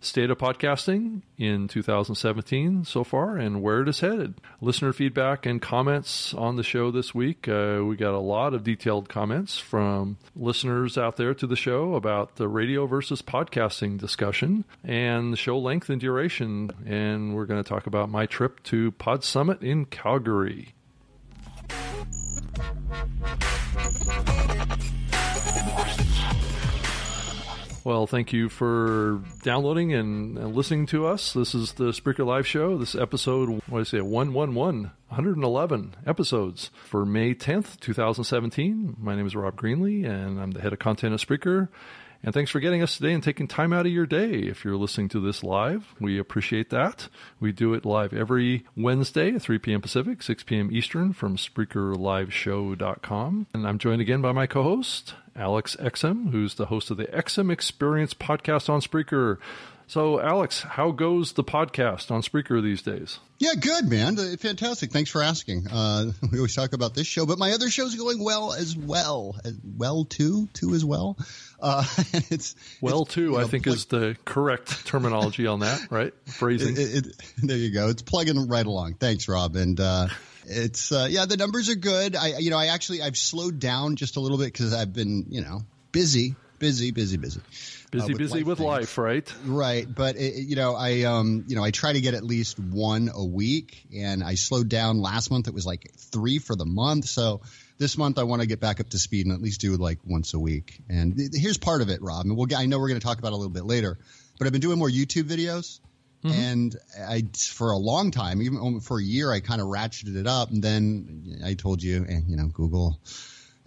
state of podcasting in 2017 so far and where it is headed. Listener feedback and comments on the show this week. Uh, we got a lot of detailed comments from listeners out there to the show about the radio versus podcasting discussion and the show length and duration. And we're going to talk about my trip to PodSummit in Calgary. Well, thank you for downloading and, and, listening to us. This is the Spreaker Live Show. This episode, what did I say, 111, 111 episodes for May 10th, 2017. My name is Rob Greenlee, and I'm the head of content at Spreaker. And thanks for getting us today and taking time out of your day if you're listening to this live. We appreciate that. We do it live every Wednesday at 3 p.m. Pacific, 6 p.m. Eastern from SpreakerLiveShow.com. And I'm joined again by my co-host, Alex Exum, who's the host of the Exum Experience podcast on Spreaker. So, Alex, how goes the podcast on Spreaker these days? Yeah, good, man. Uh, fantastic. Thanks for asking. Uh, we always talk about this show, but my other show's going well as well. As well, too, too as well. Uh, it's well, it's, too. You know, I think is the correct terminology on that, right? Phrasing. It, it, there you go. It's plugging right along. Thanks, Rob. And uh, it's uh, yeah, the numbers are good. I you know I actually I've slowed down just a little bit because I've been you know busy, busy, busy, busy. Busy, uh, with busy life with things. life, right? Right, but it, you know, I um, you know, I try to get at least one a week, and I slowed down last month. It was like three for the month, so this month I want to get back up to speed and at least do like once a week. And th- here's part of it, Rob. And we'll get, I know we're going to talk about it a little bit later, but I've been doing more YouTube videos. Mm-hmm. And I, for a long time, even for a year, I kind of ratcheted it up. And then I told you, and you know, Google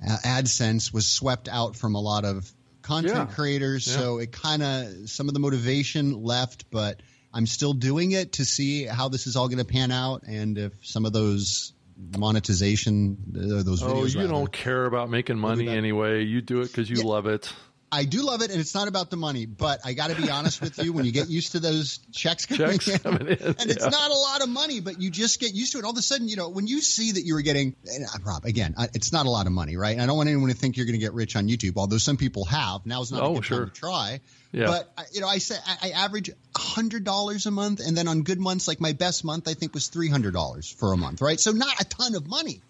AdSense was swept out from a lot of content yeah. creators. Yeah. So it kind of, some of the motivation left, but I'm still doing it to see how this is all going to pan out. And if some of those monetization, uh, those videos. Oh, you rather, don't care about making money anyway. You do it because you yeah. love it. I do love it, and it's not about the money. But I got to be honest with you, when you get used to those checks coming, checks in, coming in, and yeah. it's not a lot of money, but you just get used to it. All of a sudden, you know, when you see that you were getting, and, uh, Rob, again, it's not a lot of money, right? And I don't want anyone to think you're going to get rich on YouTube, although some people have. Now is not oh, a good sure. time to try. Yeah. But you know, I say I, I average hundred dollars a month, and then on good months, like my best month, I think was three hundred dollars for a month, right? So not a ton of money.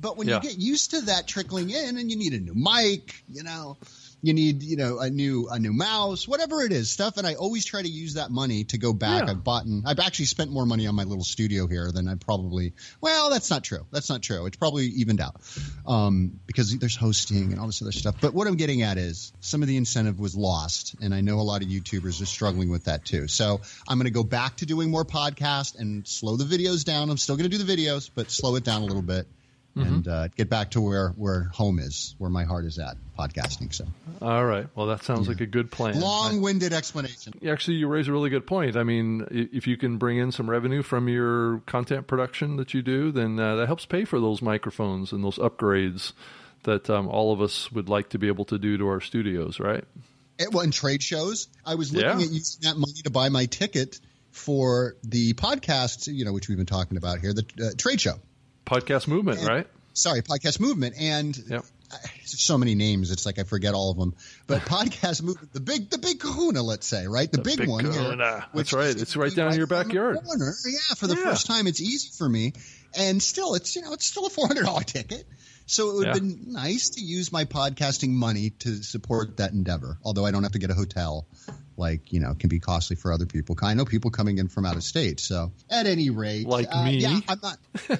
But when yeah. you get used to that trickling in, and you need a new mic, you know, you need you know a new a new mouse whatever it is stuff. And i always try to use that money to go back. Yeah. i've bought and i've actually spent more money on my little studio here than i probably well that's not true. That's not true. It's probably evened out um, because there's hosting and all this other stuff. But what i'm getting at is some of the incentive was lost. And i know a lot of youtubers are struggling with that too. So i'm going to go back to doing more podcast and slow the videos down. I'm still going to do the videos but slow it down a little bit mm-hmm. and uh, get back to where where home is, where my heart is at, podcasting. So, all right. Well, that sounds yeah. like a good plan. Long-winded explanation. Actually, you raise a really good point. I mean, if you can bring in some revenue from your content production that you do, then uh, that helps pay for those microphones and those upgrades that um, all of us would like to be able to do to our studios, right? It, well, in trade shows, I was looking yeah. at using that money to buy my ticket for the podcast, you know, which we've been talking about here, the uh, trade show podcast movement, and, right? Sorry, podcast movement, and yep. so many names. It's like I forget all of them. But podcast movement, the big, the big Kahuna, let's say, right? The, the big, big, one kahuna. here. That's right. It's right down in your backyard. Corner. Yeah, for the yeah. first time, it's easy for me, and still, it's you know, it's still a four hundred dollar ticket. So it would yeah. have been nice to use my podcasting money to support that endeavor. Although I don't have to get a hotel like you know can be costly for other people. I know people coming in from out of state. So at any rate, like uh, me, yeah, I'm not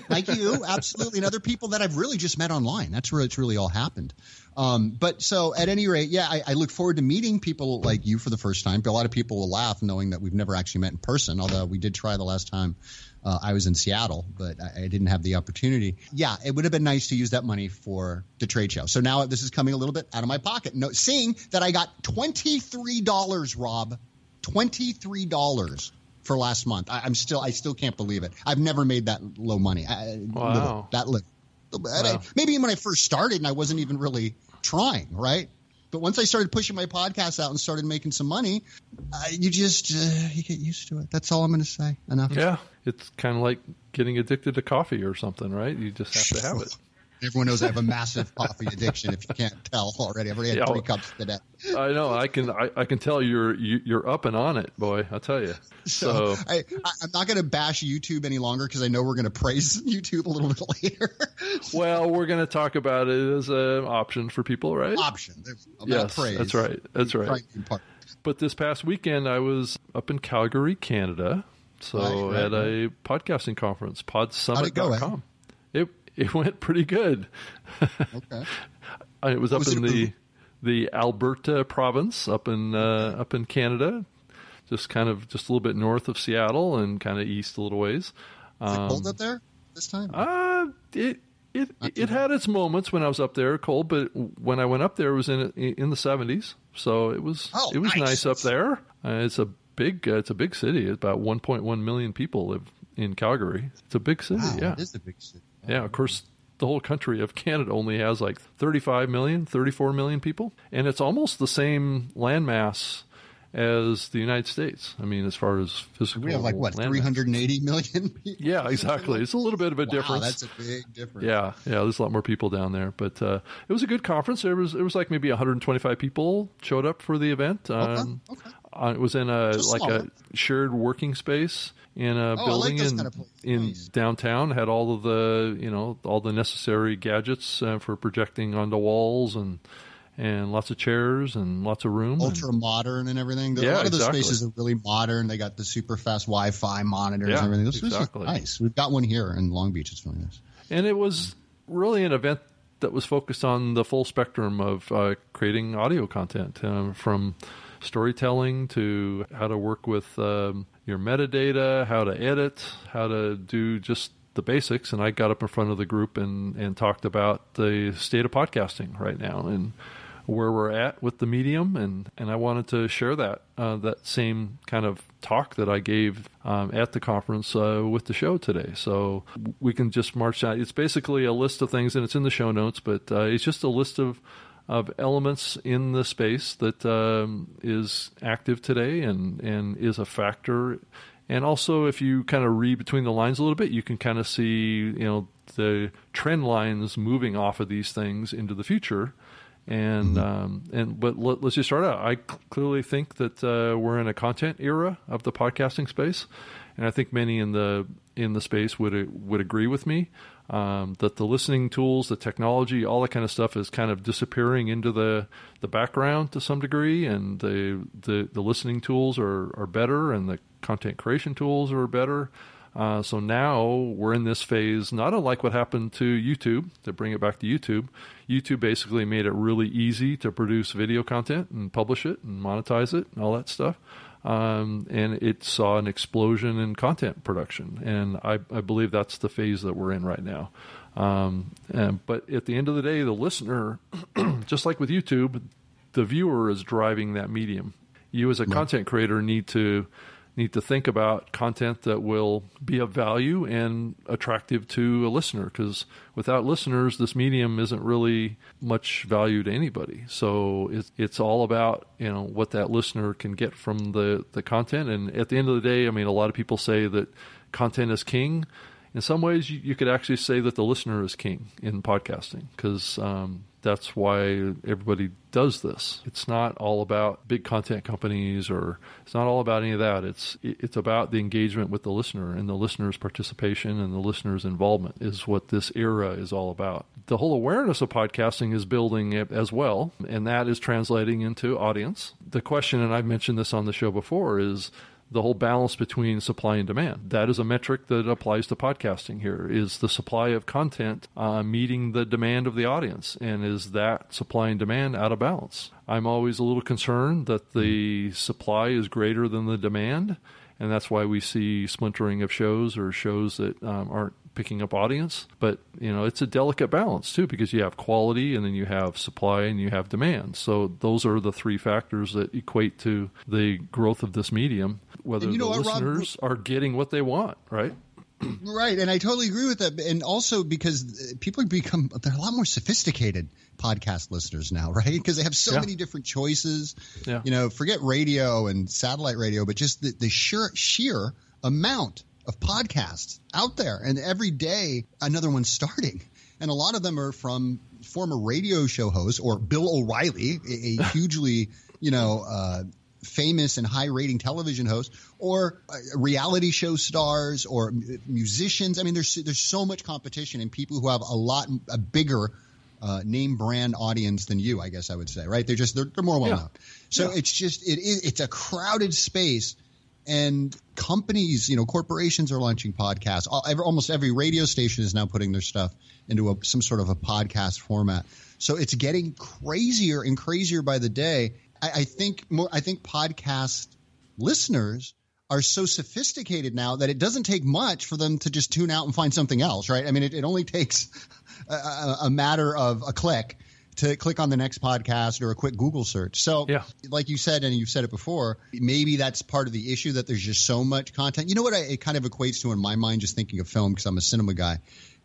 like you, absolutely, and other people that I've really just met online. That's where it's really all happened. Um, but so at any rate, yeah, I, I, look forward to meeting people like you for the first time. A lot of people will laugh knowing that we've never actually met in person, although we did try the last time uh, I was in Seattle, but I, I, didn't have the opportunity. Yeah, it would have been nice to use that money for the trade show. So now this is coming a little bit out of my pocket. No, seeing that I got twenty three dollars, Rob, twenty three dollars for last month. I, am still, I still can't believe it. I've never made that low money. I, wow. Little, that little. Wow. Maybe when I first started and I wasn't even really trying, right? But once I started pushing my podcast out and started making some money, uh, you just uh, you get used to it. That's all I'm going to say. Enough. Yeah, it's kind of like getting addicted to coffee or something, right? You just have to have it. Everyone knows I have a massive coffee addiction. If you can't tell already, I've already had yeah, three cups today. I know. I can. I, I can tell you're you, you're up and on it, boy. I'll tell you. So, so I, I'm not going to bash YouTube any longer because I know we're going to praise YouTube a little bit later. well, we're going to talk about it as an option for people, right? Option. Yes, praise. that's right. That's right. But this past weekend, I was up in Calgary, Canada. So right, right, at right. a podcasting conference, podsummit.com. It, eh? it it went pretty good. okay. it was up was in the the Alberta province up in uh, up in Canada, just kind of just a little bit north of Seattle and kind of east a little ways. Um, it cold um, up there this time? Uh, it it it had its moments when I was up there cold, but when I went up there, it was in in the seventies, so it was oh, it was nice, nice up there. Uh, it's a big uh, it's a big city. It's about 1.1 million people live in Calgary. It's a big city. Wow, yeah, it is a big city. Yeah, of course, the whole country of Canada only has like 35 million, 34 million people, and it's almost the same landmass as the United States. I mean, as far as physical, we have like what 380 million. People? Yeah, exactly. It's a little bit of a wow, difference. That's a big difference. Yeah, yeah. There's a lot more people down there, but uh, it was a good conference. There was it was like maybe 125 people showed up for the event. Um, okay. okay. Uh, it was in a Just like smaller. a shared working space in a oh, building like in kind of in downtown. Had all of the you know all the necessary gadgets uh, for projecting onto walls and and lots of chairs and lots of room. Ultra and, modern and everything. Yeah, a lot of the exactly. spaces are really modern. They got the super fast Wi-Fi monitors yeah, and everything. This, exactly. nice. We've got one here in Long Beach. It's really nice. And it was really an event that was focused on the full spectrum of uh, creating audio content, um, from storytelling to how to work with um, your metadata, how to edit, how to do just the basics. And I got up in front of the group and, and talked about the state of podcasting right now and where we're at with the medium, and, and I wanted to share that uh, that same kind of talk that I gave um, at the conference uh, with the show today. So we can just march out. It's basically a list of things, and it's in the show notes, but uh, it's just a list of of elements in the space that um, is active today and and is a factor. And also, if you kind of read between the lines a little bit, you can kind of see you know the trend lines moving off of these things into the future and mm-hmm. um, and but let, us just start out. I clearly think that uh, we're in a content era of the podcasting space, and I think many in the in the space would would agree with me um, that the listening tools, the technology, all that kind of stuff is kind of disappearing into the the background to some degree, and the the, the listening tools are are better, and the content creation tools are better. Uh, so now we're in this phase, not unlike what happened to YouTube, to bring it back to YouTube. YouTube basically made it really easy to produce video content and publish it and monetize it and all that stuff. Um, and it saw an explosion in content production. And I, I believe that's the phase that we're in right now. Um, and, but at the end of the day, the listener, just like with YouTube, the viewer is driving that medium. You, as a content creator, need to need to think about content that will be of value and attractive to a listener because without listeners this medium isn't really much value to anybody. So it's, it's all about you know what that listener can get from the, the content. And at the end of the day i mean a lot of people say that content is king. In some ways you, you could actually say that the listener is king in podcasting because um, that's why everybody does this. It's not all about big content companies or it's not all about any of that. It's it's about the engagement with the listener and the listener's participation and the listener's involvement is what this era is all about. The whole awareness of podcasting is building as well, and that is translating into audience. The question, and I've mentioned this on the show before, is the whole balance between supply and demand. That is a metric that applies to podcasting here. Is the supply of content uh, meeting the demand of the audience? And is that supply and demand out of balance? I'm always a little concerned that the supply is greater than the demand. And that's why we see splintering of shows or shows that um, aren't picking up audience. But you know, it's a delicate balance too because you have quality and then you have supply and you have demand. So those are the three factors that equate to the growth of this medium. Whether the know what, listeners Rob, are getting what they want, right? Right, and I totally agree with that. And also because people have become they're a lot more sophisticated podcast listeners now, right? Because they have so yeah. many different choices. Yeah. You know, forget radio and satellite radio, but just the, the sheer sheer amount of podcasts out there, and every day another one's starting. and a lot of them are from former radio show hosts or Bill O'Reilly, a, a hugely you know uh, famous and high rating television hosts or uh, reality show stars or musicians. I mean, there's there's so much competition and people who have a lot a bigger uh, name brand audience than you, I guess I would say, right? They're just they're, they're more well known. Yeah. So yeah. it's just it is it's a crowded space. And companies, you know, corporations are launching podcasts. All, every, almost every radio station is now putting their stuff into a, some sort of a podcast format. So it's getting crazier and crazier by the day. I, I think more. I think podcast listeners are so sophisticated now that it doesn't take much for them to just tune out and find something else, right? I mean, it, it only takes a, a, matter of a click to click on the next podcast or a quick Google search. So, yeah. like you said, and you've said it before, maybe that's part of the issue that there's just so much content. You know what I, it kind of equates to in my mind, just thinking of film because I'm a cinema guy.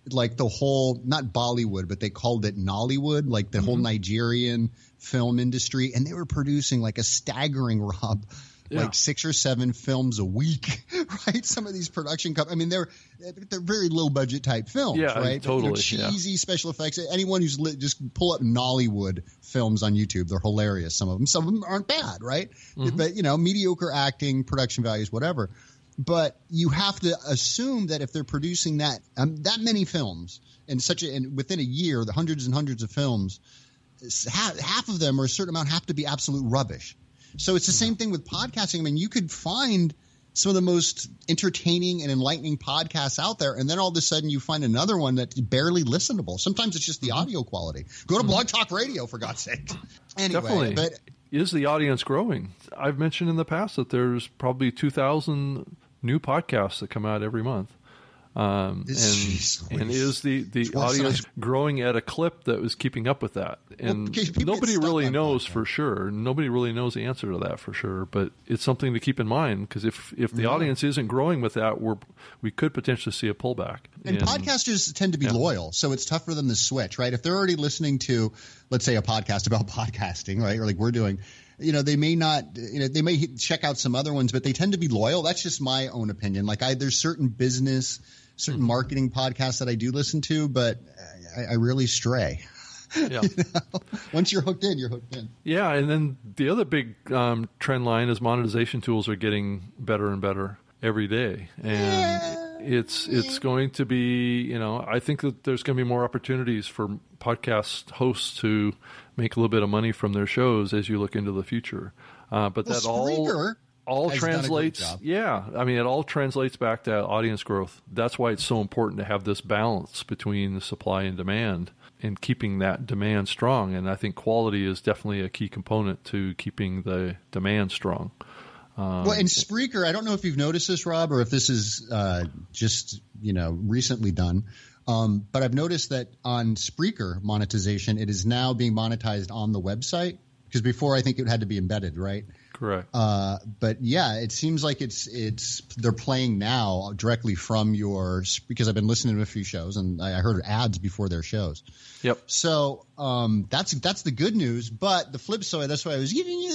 Like the whole, not Bollywood, but they called it Nollywood, like the mm-hmm. whole Nigerian film industry, and they were producing like a staggering Rob yeah. like six or seven films a week, right? Some of these production companies, I mean, they're they're very low budget type films, yeah, right? Totally, cheesy yeah. special effects. Anyone who's lit, just pull up Nollywood films on YouTube. They're hilarious. Some of them, some of them aren't bad, right? Mm-hmm. But you know, mediocre acting, production values, whatever. But you have to assume that if they're producing that um, that many films in such a and within a year, the hundreds and hundreds of films, half, half of them or a certain amount have to be absolute rubbish so it's the same thing with podcasting. I mean, you could find some of the most entertaining and enlightening podcasts out there, and then all of a sudden you find another one that's barely listenable. Sometimes it's just the mm-hmm. audio quality. Go to Blog Talk Radio for God's sake. Anyway, Definitely. but is the audience growing? I've mentioned in the past that there's probably 2,000 new podcasts that come out every month. Um, and, and is the, the audience growing at a clip that was keeping up with that? And well, nobody really knows for sure. Nobody really knows the answer to that for sure. But it's something to keep in mind because if if the yeah. audience isn't growing with that, we're we could potentially see a pullback. And, and podcasters tend to be yeah. loyal, so it's tough for them to switch, right? If they're already listening to, let's say, a podcast about podcasting, right, or like we're doing you know they may not you know they may check out some other ones but they tend to be loyal that's just my own opinion like i there's certain business certain mm-hmm. marketing podcasts that I do listen to, but I, I really stray. Yeah. you know? Once you're hooked in, you're hooked in. Yeah, and then the other big um, trend line is monetization tools are getting better and better every day, and yeah. it's it's going to be you know I think that there's going to be more opportunities for podcast hosts to make a little bit of money from their shows as you look into the future. Uh, but well, that Spreaker, all all translates yeah i mean it all translates back to audience growth. That's why it's so important to have this balance between the supply and demand and keeping that demand strong. And i think quality is definitely a key component to keeping the demand strong. Um, well, in Spreaker, I don't know if you've noticed this, Rob, or if this is uh, just you know recently done, um, but I've noticed that on Spreaker monetization, it is now being monetized on the website because before I think it had to be embedded, right? Correct. Uh, but yeah, it seems like it's it's they're playing now directly from your because I've been listening to a few shows and I heard ads before their shows. Yep. So um, that's that's the good news. But the flip side, that's why I was giving you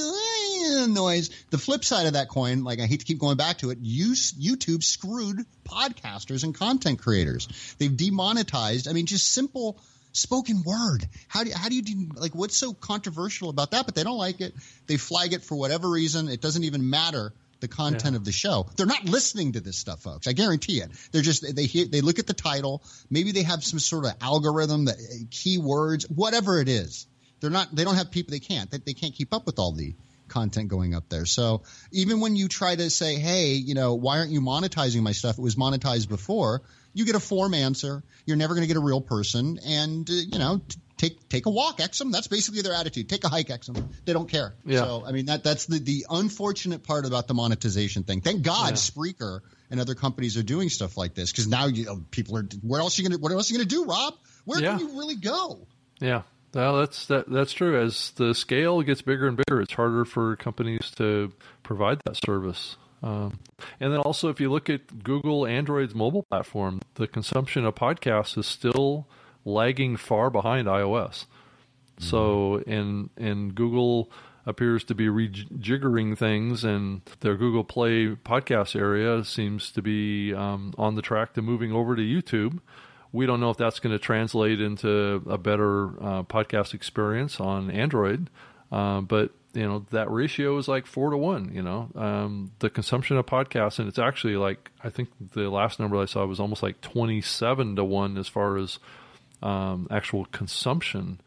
noise. The flip side of that coin, like I hate to keep going back to it, YouTube screwed podcasters and content creators. They've demonetized. I mean, just simple spoken word. How do you, how do you do, like what's so controversial about that? But they don't like it. They flag it for whatever reason. It doesn't even matter the content yeah. of the show. They're not listening to this stuff, folks. I guarantee it. They're just they hear they look at the title. Maybe they have some sort of algorithm that eh, keywords, whatever it is. They're not. They don't have people. They can't. They, they can't keep up with all the content going up there. So even when you try to say, hey, you know, why aren't you monetizing my stuff? It was monetized before you get a form answer. You're never going to get a real person, and uh, you know, t- take take a walk, Exum. That's basically their attitude. Take a hike, Exum. They don't care. Yeah. So I mean, that that's the the unfortunate part about the monetization thing. Thank God, yeah. Spreaker and other companies are doing stuff like this because now you know, people are. Where else are you going to? What else are you going to do, Rob? Where yeah. can you really go? Yeah. Well, that's that, that's true. As the scale gets bigger and bigger, it's harder for companies to provide that service. Um, and then also, if you look at Google Android's mobile platform, the consumption of podcasts is still lagging far behind iOS. Mm-hmm. So, and and Google appears to be rejiggering things, and their Google Play podcast area seems to be um, on the track to moving over to YouTube, we don't know if that's going to translate into a better uh, podcast experience on Android. Uh, but you know that ratio is like four to one. You know, um, the consumption of podcasts, and it's actually like I think the last number I saw was almost like twenty-seven to one as far as um, actual consumption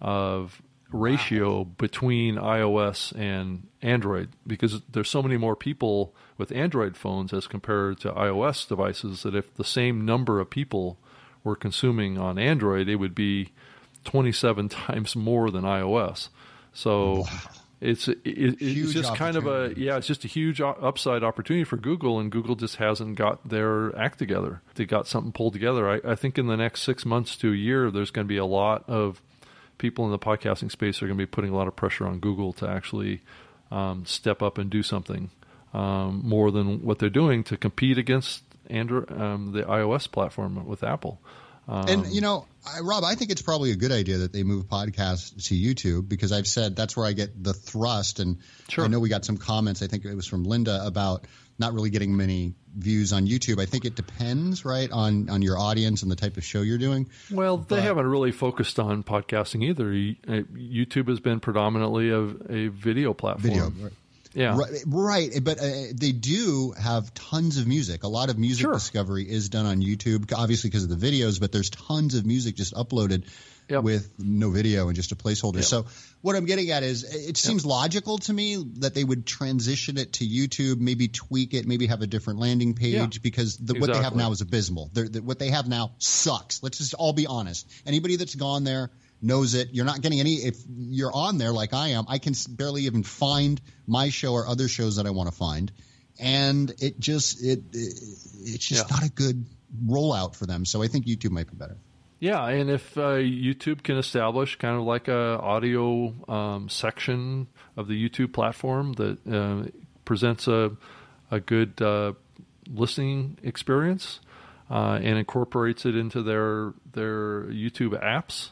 of ratio wow. between iOS and Android because there's so many more people with Android phones as compared to iOS devices that if the same number of people were consuming on Android, it would be 27 times more than iOS. So wow. it's it, it's just kind of a yeah, it's just a huge upside opportunity for Google, and Google just hasn't got their act together. They got something pulled together. I, I think in the next six months to a year, there's going to be a lot of people in the podcasting space are going to be putting a lot of pressure on Google to actually um, step up and do something um, more than what they're doing to compete against Android, um, the iOS platform with Apple. and um, you know, I, Rob, I think it's probably a good idea that they move podcasts to YouTube because I've said that's where I get the thrust. And sure. I know we got some comments. I think it was from Linda about not really getting many views on YouTube. I think it depends, right, on on your audience and the type of show you're doing. Well, they but, haven't really focused on podcasting either. Uh, YouTube has been predominantly a, a video platform. Video, right. Yeah. Right, right. but uh, they do have tons of music. A lot of music sure. discovery is done on YouTube, obviously because of the videos, but there's tons of music just uploaded yep. with no video and just a placeholder. Yep. So what I'm getting at is it seems yep. logical to me that they would transition it to YouTube, maybe tweak it, maybe have a different landing page yeah. because the, exactly. what they have now is abysmal. The, what they have now sucks. Let's just all be honest. Anybody that's gone there – knows it. You're not getting any. If you're on there like I am, I can barely even find my show or other shows that I want to find, and it just it, it it's just yeah. not a good rollout for them. So I think YouTube might be better. Yeah, and if uh, YouTube can establish kind of like a audio um, section of the YouTube platform that uh, presents a a good uh, listening experience uh, and incorporates it into their their YouTube apps,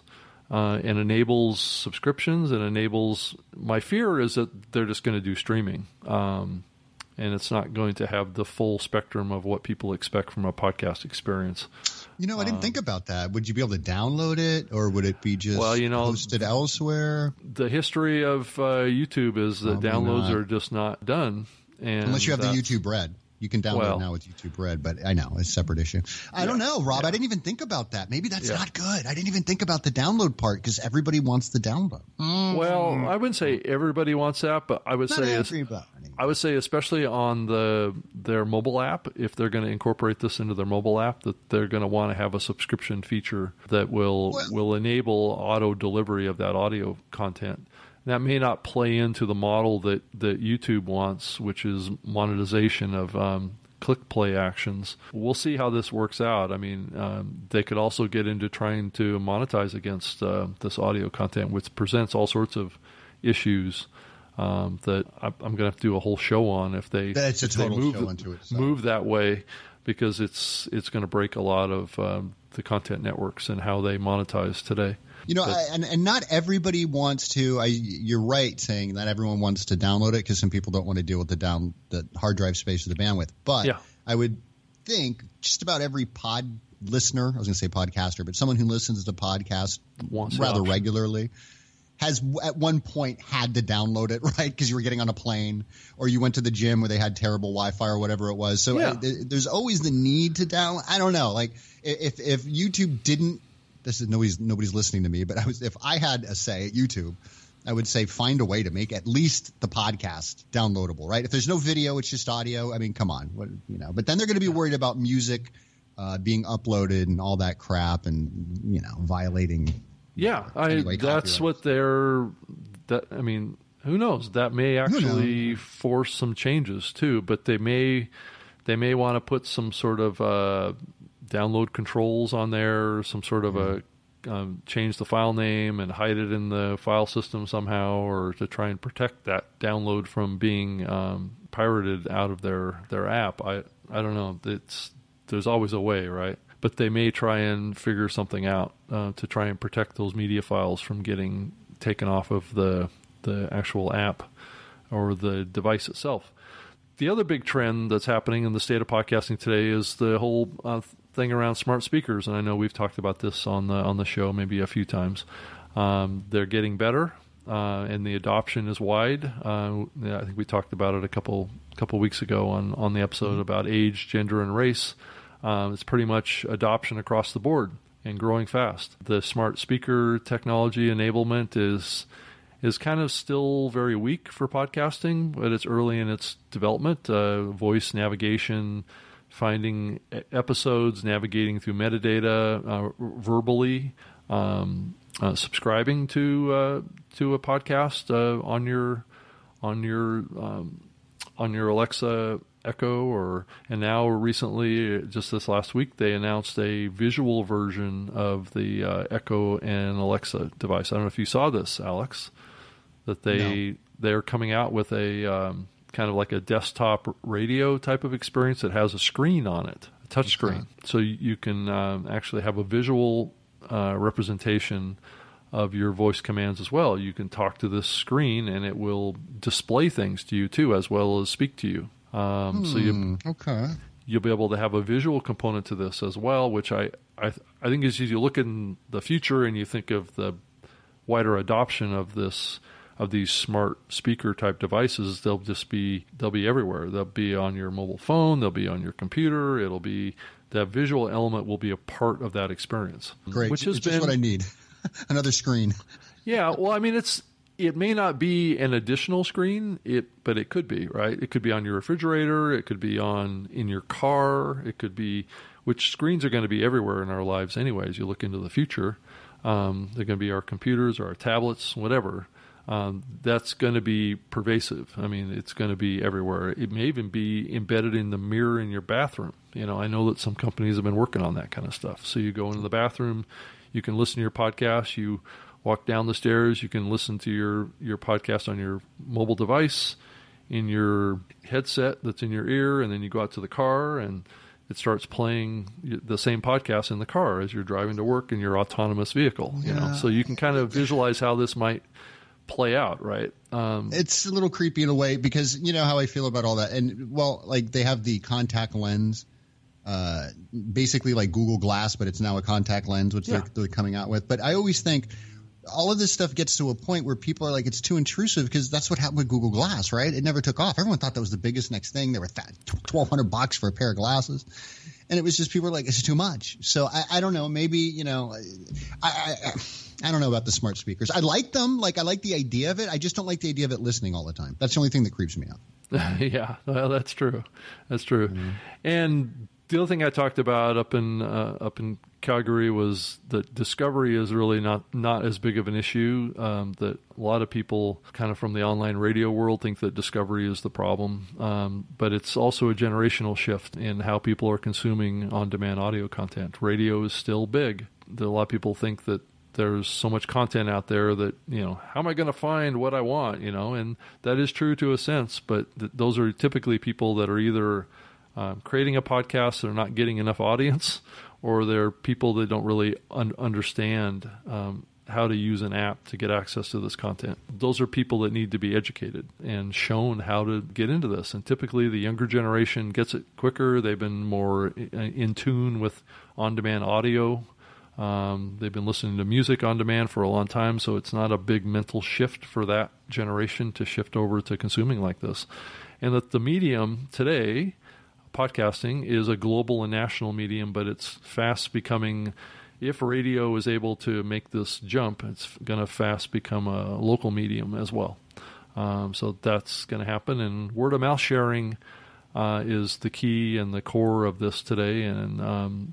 uh, and enables subscriptions and enables. My fear is that they're just going to do streaming, um, and it's not going to have the full spectrum of what people expect from a podcast experience. You know, I didn't um, think about that. Would you be able to download it, or would it be just well, you know, posted elsewhere? The history of uh, YouTube is that Probably downloads not. are just not done, and unless you have the YouTube Red. You can download well, now with YouTube Red, but I know it's a separate issue. I yeah, don't know, Rob. Yeah. I didn't even think about that. Maybe that's yeah. not good. I didn't even think about the download part because everybody wants the download. Mm. Well, I wouldn't say everybody wants that, but I would not say everybody. I would say especially on the their mobile app, if they're going to incorporate this into their mobile app, that they're going to want to have a subscription feature that will well, will enable auto delivery of that audio content that may not play into the model that, that YouTube wants, which is monetization of um, click play actions. We'll see how this works out. I mean, um, they could also get into trying to monetize against uh, this audio content, which presents all sorts of issues. Um, that I, am going to have to do a whole show on if they, total move, it, so. move that way because it's it's going to break a lot of um, the content networks and how they monetize today. You know, I, and and not everybody wants to. I, you're right saying that everyone wants to download it because some people don't want to deal with the down the hard drive space or the bandwidth. But yeah. I would think just about every pod listener, I was going to say podcaster, but someone who listens to podcast wants rather regularly has at one point had to download it, right? Because you were getting on a plane or you went to the gym where they had terrible Wi-Fi or whatever it was. So yeah. Uh, I, there's always the need to download. I don't know. Like if if YouTube didn't this is nobody's nobody's listening to me, but I was if I had a say at YouTube, I would say find a way to make at least the podcast downloadable, right? If there's no video, it's just audio. I mean, come on, what, you know. But then they're going to be worried about music uh, being uploaded and all that crap, and you know, violating. Yeah, I, anyway, that's what they're. That I mean, who knows? That may actually force some changes too, but they may they may want to put some sort of uh, download controls on there, some sort of a um, change the file name and hide it in the file system somehow, or to try and protect that download from being um, pirated out of their their app. I I don't know. It's there's always a way, right? But they may try and figure something out uh, to try and protect those media files from getting taken off of the the actual app or the device itself. The other big trend that's happening in the state of podcasting today is the whole uh, thing around smart speakers, and I know we've talked about this on the on the show maybe a few times. Um, they're getting better, uh, and the adoption is wide. Uh, I think we talked about it a couple couple weeks ago on on the episode mm-hmm. about age, gender, and race. Um, it's pretty much adoption across the board and growing fast. The smart speaker technology enablement is is kind of still very weak for podcasting, but it's early in its development. Uh, voice navigation, finding episodes, navigating through metadata uh, verbally, um, uh, subscribing to uh, to a podcast uh, on your on your um, on your Alexa Echo or and now recently just this last week they announced a visual version of the uh, Echo and Alexa device. I don't know if you saw this, Alex, that they no. they're coming out with a um, kind of like a desktop radio type of experience that has a screen on it, a touch screen, okay. so you can um, actually have a visual uh, representation of your voice commands as well. You can talk to this screen and it will display things to you too, as well as speak to you. Um, hmm, so you okay. You'll be able to have a visual component to this as well, which I I, I think as you look in the future and you think of the wider adoption of this of these smart speaker type devices, they'll just be they'll be everywhere. They'll be on your mobile phone, they'll be on your computer. It'll be that visual element will be a part of that experience. Great, which has it's been what I need. Another screen. Yeah, well, I mean, it's it may not be an additional screen, it but it could be, right? It could be on your refrigerator, it could be on in your car, it could be which screens are going to be everywhere in our lives anyways. You look into the future, um, they're going to be our computers or our tablets, whatever. Um, that's going to be pervasive. I mean, it's going to be everywhere. It may even be embedded in the mirror in your bathroom. You know, I know that some companies have been working on that kind of stuff. So you go into the bathroom, you can listen to your podcast, you walk down the stairs. You can listen to your, your podcast on your mobile device in your headset that's in your ear, and then you go out to the car and it starts playing the same podcast in the car as you're driving to work in your autonomous vehicle. You know, so you can kind of visualize how this might play out, right? Um, it's a little creepy in a way because you know how I feel about all that, and well, like they have the contact lens. Uh, basically like Google Glass, but it's now a contact lens, which yeah. they're, they're coming out with. But I always think all of this stuff gets to a point where people are like, it's too intrusive because that's what happened with Google Glass, right? It never took off. Everyone thought that was the biggest next thing. They were twelve hundred bucks for a pair of glasses, and it was just people were like, it's too much. So I, I don't know. Maybe you know, I, I I don't know about the smart speakers. I like them. Like I like the idea of it. I just don't like the idea of it listening all the time. That's the only thing that creeps me out. yeah, well, that's true. That's true. Mm-hmm. And the other thing I talked about up in uh, up in Calgary was that discovery is really not not as big of an issue. Um, that a lot of people, kind of from the online radio world, think that discovery is the problem. Um, but it's also a generational shift in how people are consuming on-demand audio content. Radio is still big. That A lot of people think that there's so much content out there that you know how am i going to find what i want you know and that is true to a sense but th- those are typically people that are either um, creating a podcast that are not getting enough audience or they're people that don't really un- understand um, how to use an app to get access to this content. Those are people that need to be educated and shown how to get into this. And typically, the younger generation gets it quicker. They've been more in tune with on demand audio. Um, they've been listening to music on demand for a long time, so it's not a big mental shift for that generation to shift over to consuming like this. And that the medium today podcasting is a global and national medium, but it's fast becoming. If radio is able to make this jump, it's going to fast become a local medium as well. Um, so that's going to happen, and word of mouth sharing uh, is the key and the core of this today. And um,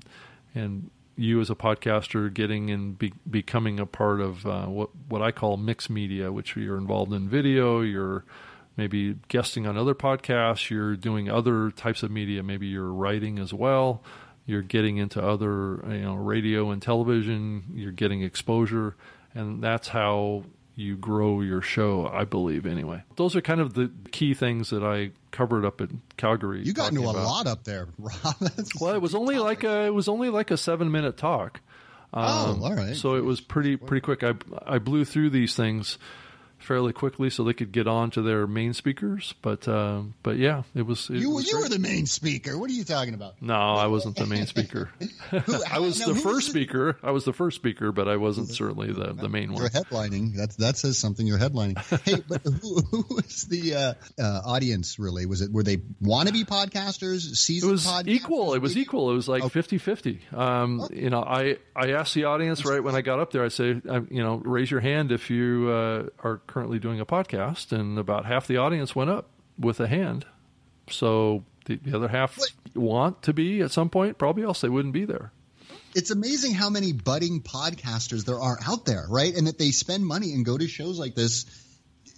and you as a podcaster getting and be, becoming a part of uh, what what I call mixed media, which you're involved in video, you're maybe guesting on other podcasts, you're doing other types of media, maybe you're writing as well, you're getting into other you know radio and television, you're getting exposure, and that's how you grow your show, I believe anyway. Those are kind of the key things that I covered up in Calgary. You got into a lot up there, Rob. well, it was only like a it was only like a 7-minute talk. Oh, um, oh, all right. So it was pretty pretty quick. I I blew through these things fairly quickly so they could get on to their main speakers. But uh, but yeah, it was. It you was you were the main speaker. What are you talking about? No, I wasn't the main speaker. I was no, the first was speaker. I was the first speaker, but I wasn't certainly the, the main one. You're headlining. That that says something. You're headlining. hey, but who, who was the uh, uh, audience really? Was it were they wannabe podcasters? Season it was podcasters? equal. It was equal. It was like 50-50. Um, You know, I I asked the audience right when I got up there. I say, uh, you know, raise your hand if you uh, are currently doing a podcast, and about half the audience went up with a hand. So the, the other half want to be at some point, probably else they wouldn't be there. It's amazing how many budding podcasters there are out there, right? And that they spend money and go to shows like this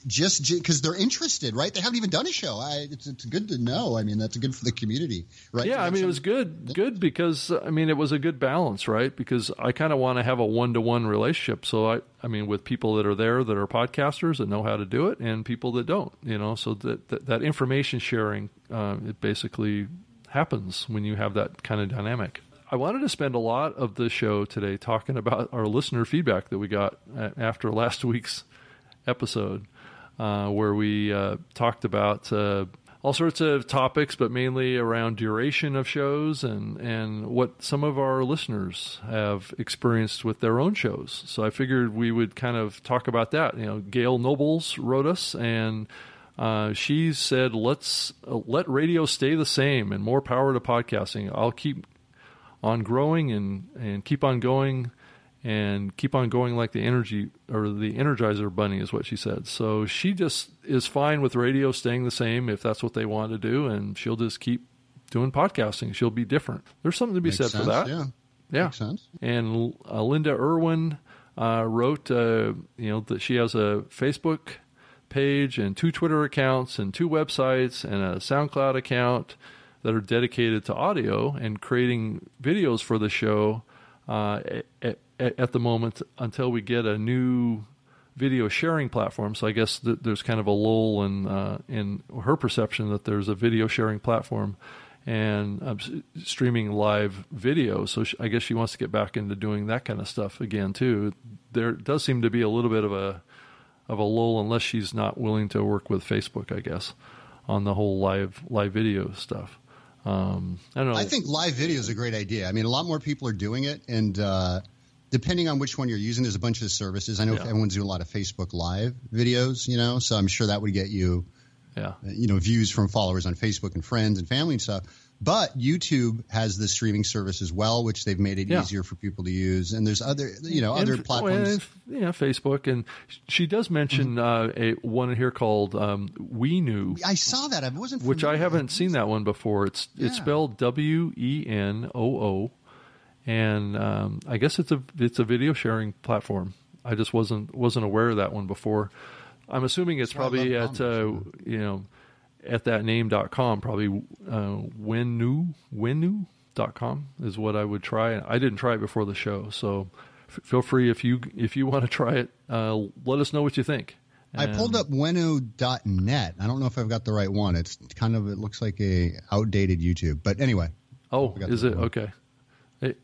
just because they're interested, right? They haven't even done a show. I, it's, it's good to know. I mean, that's good for the community, right? Yeah, I mean, it was good, good because I mean, it was a good balance, right? Because I kind of want to have a one to one relationship. So I, I mean, with people that are there that are podcasters that know how to do it, and people that don't, you know, so that that, that information sharing, uh, it basically happens when you have that kind of dynamic. I wanted to spend a lot of the show today talking about our listener feedback that we got after last week's episode uh, where we uh, talked about uh, all sorts of topics, but mainly around duration of shows and, and what some of our listeners have experienced with their own shows. So I figured we would kind of talk about that. You know, Gail Nobles wrote us and uh, she said, "Let's uh, let radio stay the same, and more power to podcasting. I'll keep on growing and and keep on going." And keep on going like the energy or the energizer bunny is what she said. So she just is fine with radio staying the same if that's what they want to do, and she'll just keep doing podcasting. She'll be different. There's something to be Makes said sense, for that. Yeah, yeah. Makes sense. And uh, Linda Irwin uh, wrote, uh, you know, that she has a Facebook page and two Twitter accounts and two websites and a SoundCloud account that are dedicated to audio and creating videos for the show. Uh, at, at, the moment until we get a new video sharing platform. So I guess th- there's kind of a lull in uh, in her perception that there's a video sharing platform and uh, streaming live video. So I guess she wants to get back into doing that kind of stuff again too. There does seem to be a little bit of a of a lull unless she's not willing to work with Facebook. I guess on the whole live live video stuff. Um, I don't know. I think live video is a great idea. I mean, a lot more people are doing it, and uh, depending on which one you're using, there's a bunch of services. I know yeah. everyone's doing a lot of Facebook Live videos, you know, so I'm sure that would get you, yeah, you know, views from followers on Facebook and friends and family and stuff. But YouTube has the streaming service as well, which they've made it yeah. easier for people to use. And there's other, you know, other and, platforms. Well, yeah, Facebook, and she does mention mm-hmm. uh, a one here called um, Wenoo. I saw that. I wasn't, which I haven't seen that one before. It's yeah. it's spelled W E N O O and um, I guess it's a it's a video sharing platform. I just wasn't wasn't aware of that one before. I'm assuming it's probably at uh, you know at that name.com probably uh, wenoo wenoo.com is what I would try. I didn't try it before the show, so f- feel free if you if you want to try it, uh, let us know what you think. I pulled up wenoo.net. I don't know if I've got the right one. It's kind of it looks like a outdated YouTube, but anyway. Oh, is it one. okay?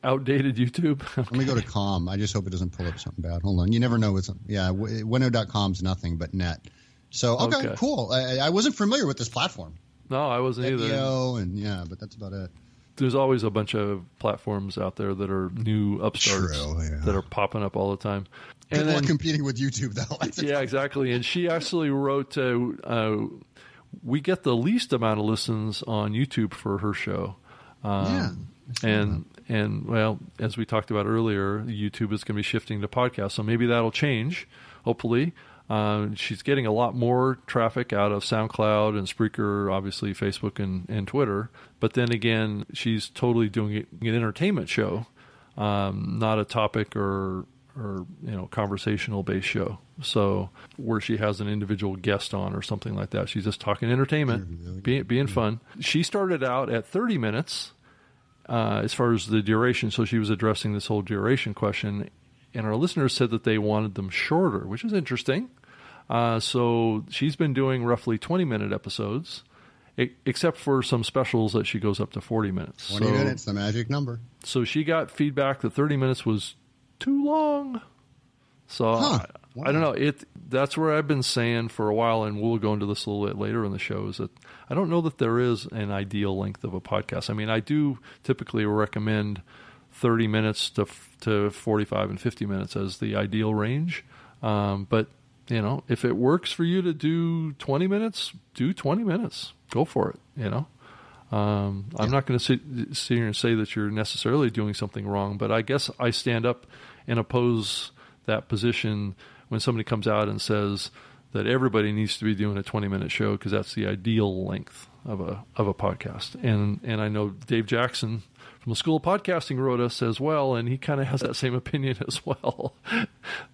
Outdated YouTube. Let me go to com. I just hope it doesn't pull up something bad. Hold on. You never know what's yeah. Wenoo.com's nothing but net. So okay, okay. cool. I, I, wasn't familiar with this platform. No, I wasn't either. and yeah, but that's about it. There's always a bunch of platforms out there that are new upstarts True, yeah. that are popping up all the time. And then, competing with YouTube though. yeah, exactly. And she actually wrote, uh, uh, "We get the least amount of listens on YouTube for her show." Um, yeah. And and well, as we talked about earlier, YouTube is going to be shifting to podcasts, so maybe that'll change. Hopefully, uh, she's getting a lot more traffic out of SoundCloud and Spreaker, obviously Facebook and, and Twitter. But then again, she's totally doing an entertainment show, um, not a topic or or you know conversational based show. So where she has an individual guest on or something like that, she's just talking entertainment, being, being fun. She started out at 30 minutes uh, as far as the duration. So she was addressing this whole duration question, and our listeners said that they wanted them shorter, which is interesting. Uh, so she's been doing roughly 20 minute episodes, except for some specials that she goes up to 40 minutes. 20 so, minutes, the magic number. So she got feedback that 30 minutes was too long. So huh. Wow. I don't know. It that's where I've been saying for a while, and we'll go into this a little bit later in the show. Is that I don't know that there is an ideal length of a podcast. I mean, I do typically recommend thirty minutes to to forty five and fifty minutes as the ideal range. Um, but you know, if it works for you to do twenty minutes, do twenty minutes. Go for it. You know. Um, yeah. I'm not going to sit, sit here and say that you're necessarily doing something wrong, but I guess I stand up and oppose that position when somebody comes out and says that everybody needs to be doing a 20 minute show because that's the ideal length of a of a podcast. And and I know Dave Jackson from the School of Podcasting wrote us as well, and he kind of has that same opinion as well.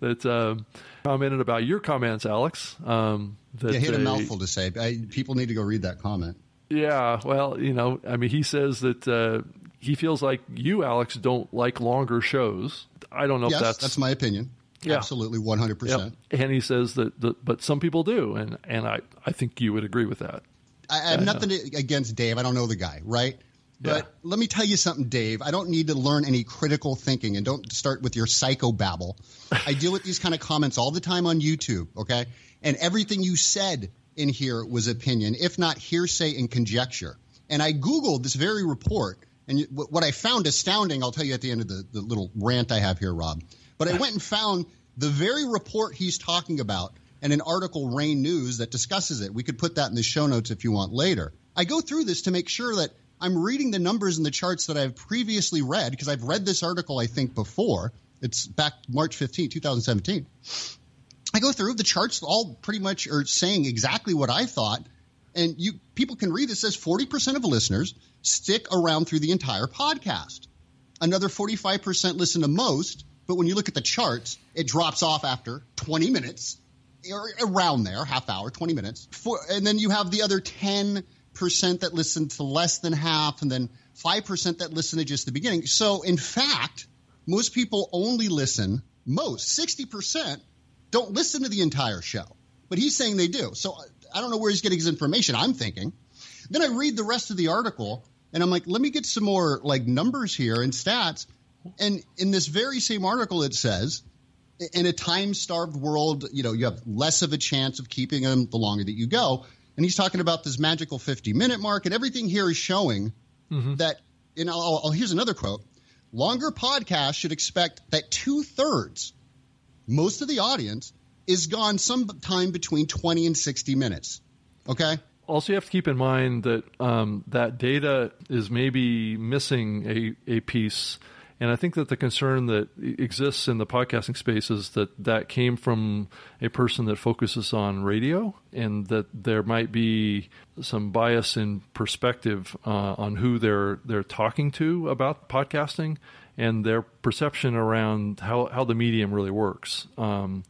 that uh, commented about your comments, Alex. Um, that yeah, he had a mouthful to say. I, people need to go read that comment. Yeah, well, you know, I mean, he says that uh, he feels like you, Alex, don't like longer shows. I don't know yes, if that's that's my opinion. Yeah. Absolutely, one hundred percent. And he says that, but some people do, and and I I think you would agree with that. I, I have uh, nothing against Dave. I don't know the guy, right? But yeah. let me tell you something, Dave. I don't need to learn any critical thinking, and don't start with your psycho babble. I deal with these kind of comments all the time on YouTube, okay? And everything you said in here was opinion, if not hearsay and conjecture. And I Googled this very report, and what I found astounding, I'll tell you at the end of the, the little rant I have here, Rob. But I went and found the very report he's talking about and an article, Rain News, that discusses it. We could put that in the show notes if you want later. I go through this to make sure that I'm reading the numbers and the charts that I've previously read because I've read this article, I think, before. It's back March 15, 2017. I go through the charts, all pretty much are saying exactly what I thought. And you people can read this says 40% of listeners stick around through the entire podcast. Another 45% listen to most, but when you look at the charts, it drops off after 20 minutes, or around there, half hour, 20 minutes. For, and then you have the other 10% that listen to less than half, and then 5% that listen to just the beginning. So, in fact, most people only listen, most, 60% don't listen to the entire show. But he's saying they do. So, I don't know where he's getting his information. I'm thinking. Then I read the rest of the article, and I'm like, let me get some more like numbers here and stats. And in this very same article, it says, in a time starved world, you know, you have less of a chance of keeping them the longer that you go. And he's talking about this magical 50 minute mark, and everything here is showing mm-hmm. that, you know, I'll, I'll, here's another quote longer podcasts should expect that two thirds, most of the audience, is gone sometime between 20 and 60 minutes. Okay? Also, you have to keep in mind that um, that data is maybe missing a, a piece and I think that the concern that exists in the podcasting space is that that came from a person that focuses on radio, and that there might be some bias in perspective uh, on who they're they're talking to about podcasting, and their perception around how how the medium really works. Um,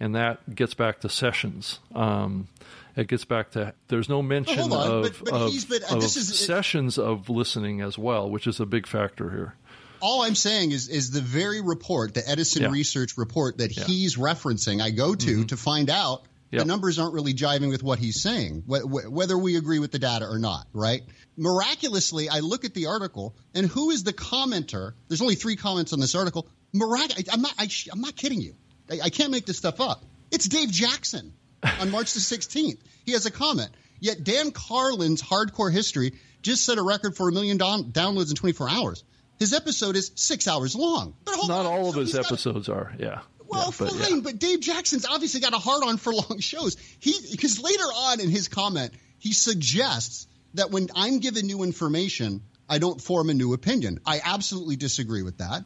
and that gets back to sessions. Um, it gets back to there's no mention of, but, but of, but, of is, sessions of listening as well, which is a big factor here all I'm saying is is the very report, the Edison yeah. Research report that yeah. he's referencing. I go to mm-hmm. to find out yep. the numbers aren't really jiving with what he's saying, wh- whether we agree with the data or not. Right? Miraculously, I look at the article, and who is the commenter? There's only three comments on this article. Mirac- I'm not. I, am not kidding you. I, I can't make this stuff up. It's Dave Jackson on March the 16th. He has a comment. Yet Dan Carlin's Hardcore History just set a record for a million down- downloads in 24 hours. His episode is six hours long. But not on. all of so his episodes got, are. Yeah. Well, yeah, but, fine, yeah. but Dave Jackson's obviously got a hard on for long shows. He because later on in his comment, he suggests that when I'm given new information, I don't form a new opinion. I absolutely disagree with that.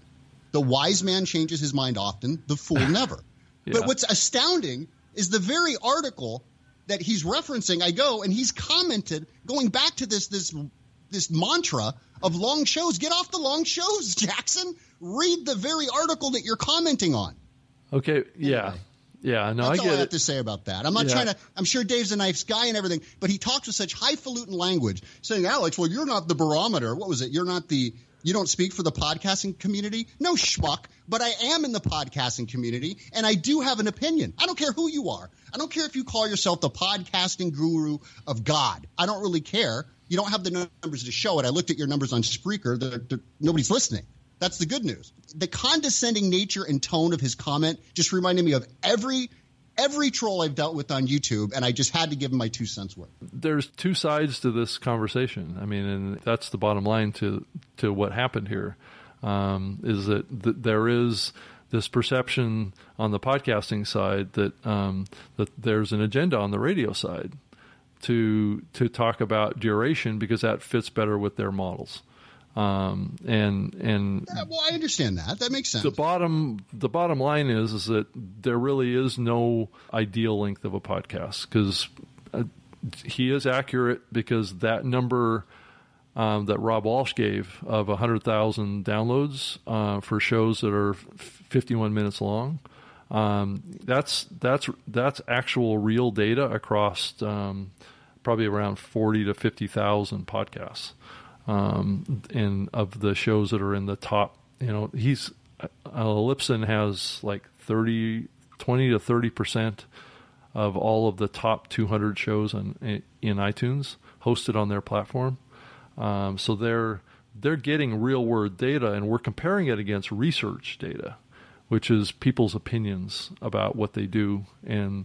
The wise man changes his mind often, the fool never. yeah. But what's astounding is the very article that he's referencing. I go and he's commented going back to this this this mantra of long shows. Get off the long shows, Jackson. Read the very article that you're commenting on. Okay. Yeah. Anyway, yeah. No, that's I get all I have to say about that. I'm not yeah. trying to. I'm sure Dave's a nice guy and everything, but he talks with such highfalutin language, saying, "Alex, well, you're not the barometer. What was it? You're not the." You don't speak for the podcasting community? No schmuck, but I am in the podcasting community and I do have an opinion. I don't care who you are. I don't care if you call yourself the podcasting guru of God. I don't really care. You don't have the numbers to show it. I looked at your numbers on Spreaker. They're, they're, nobody's listening. That's the good news. The condescending nature and tone of his comment just reminded me of every every troll I've dealt with on YouTube, and I just had to give him my two cents worth. There's two sides to this conversation. I mean, and that's the bottom line to to what happened here. Um, is that th- there is this perception on the podcasting side that um, that there's an agenda on the radio side to to talk about duration because that fits better with their models. Um, and and yeah, well, I understand that. That makes sense. The bottom the bottom line is is that there really is no ideal length of a podcast because uh, he is accurate because that number um, that Rob Walch gave of hundred thousand downloads uh, for shows that are 51 minutes long. Um, that's that's that's actual real data across um, probably around 40 to 50 thousand podcasts um, and of the shows that are in the top. You know, he's uh, Libsyn has like 30, 20 to 30 percent of all of the top 200 shows on, in iTunes hosted on their platform. Um, so they're they're getting real world data, and we're comparing it against research data, which is people's opinions about what they do, and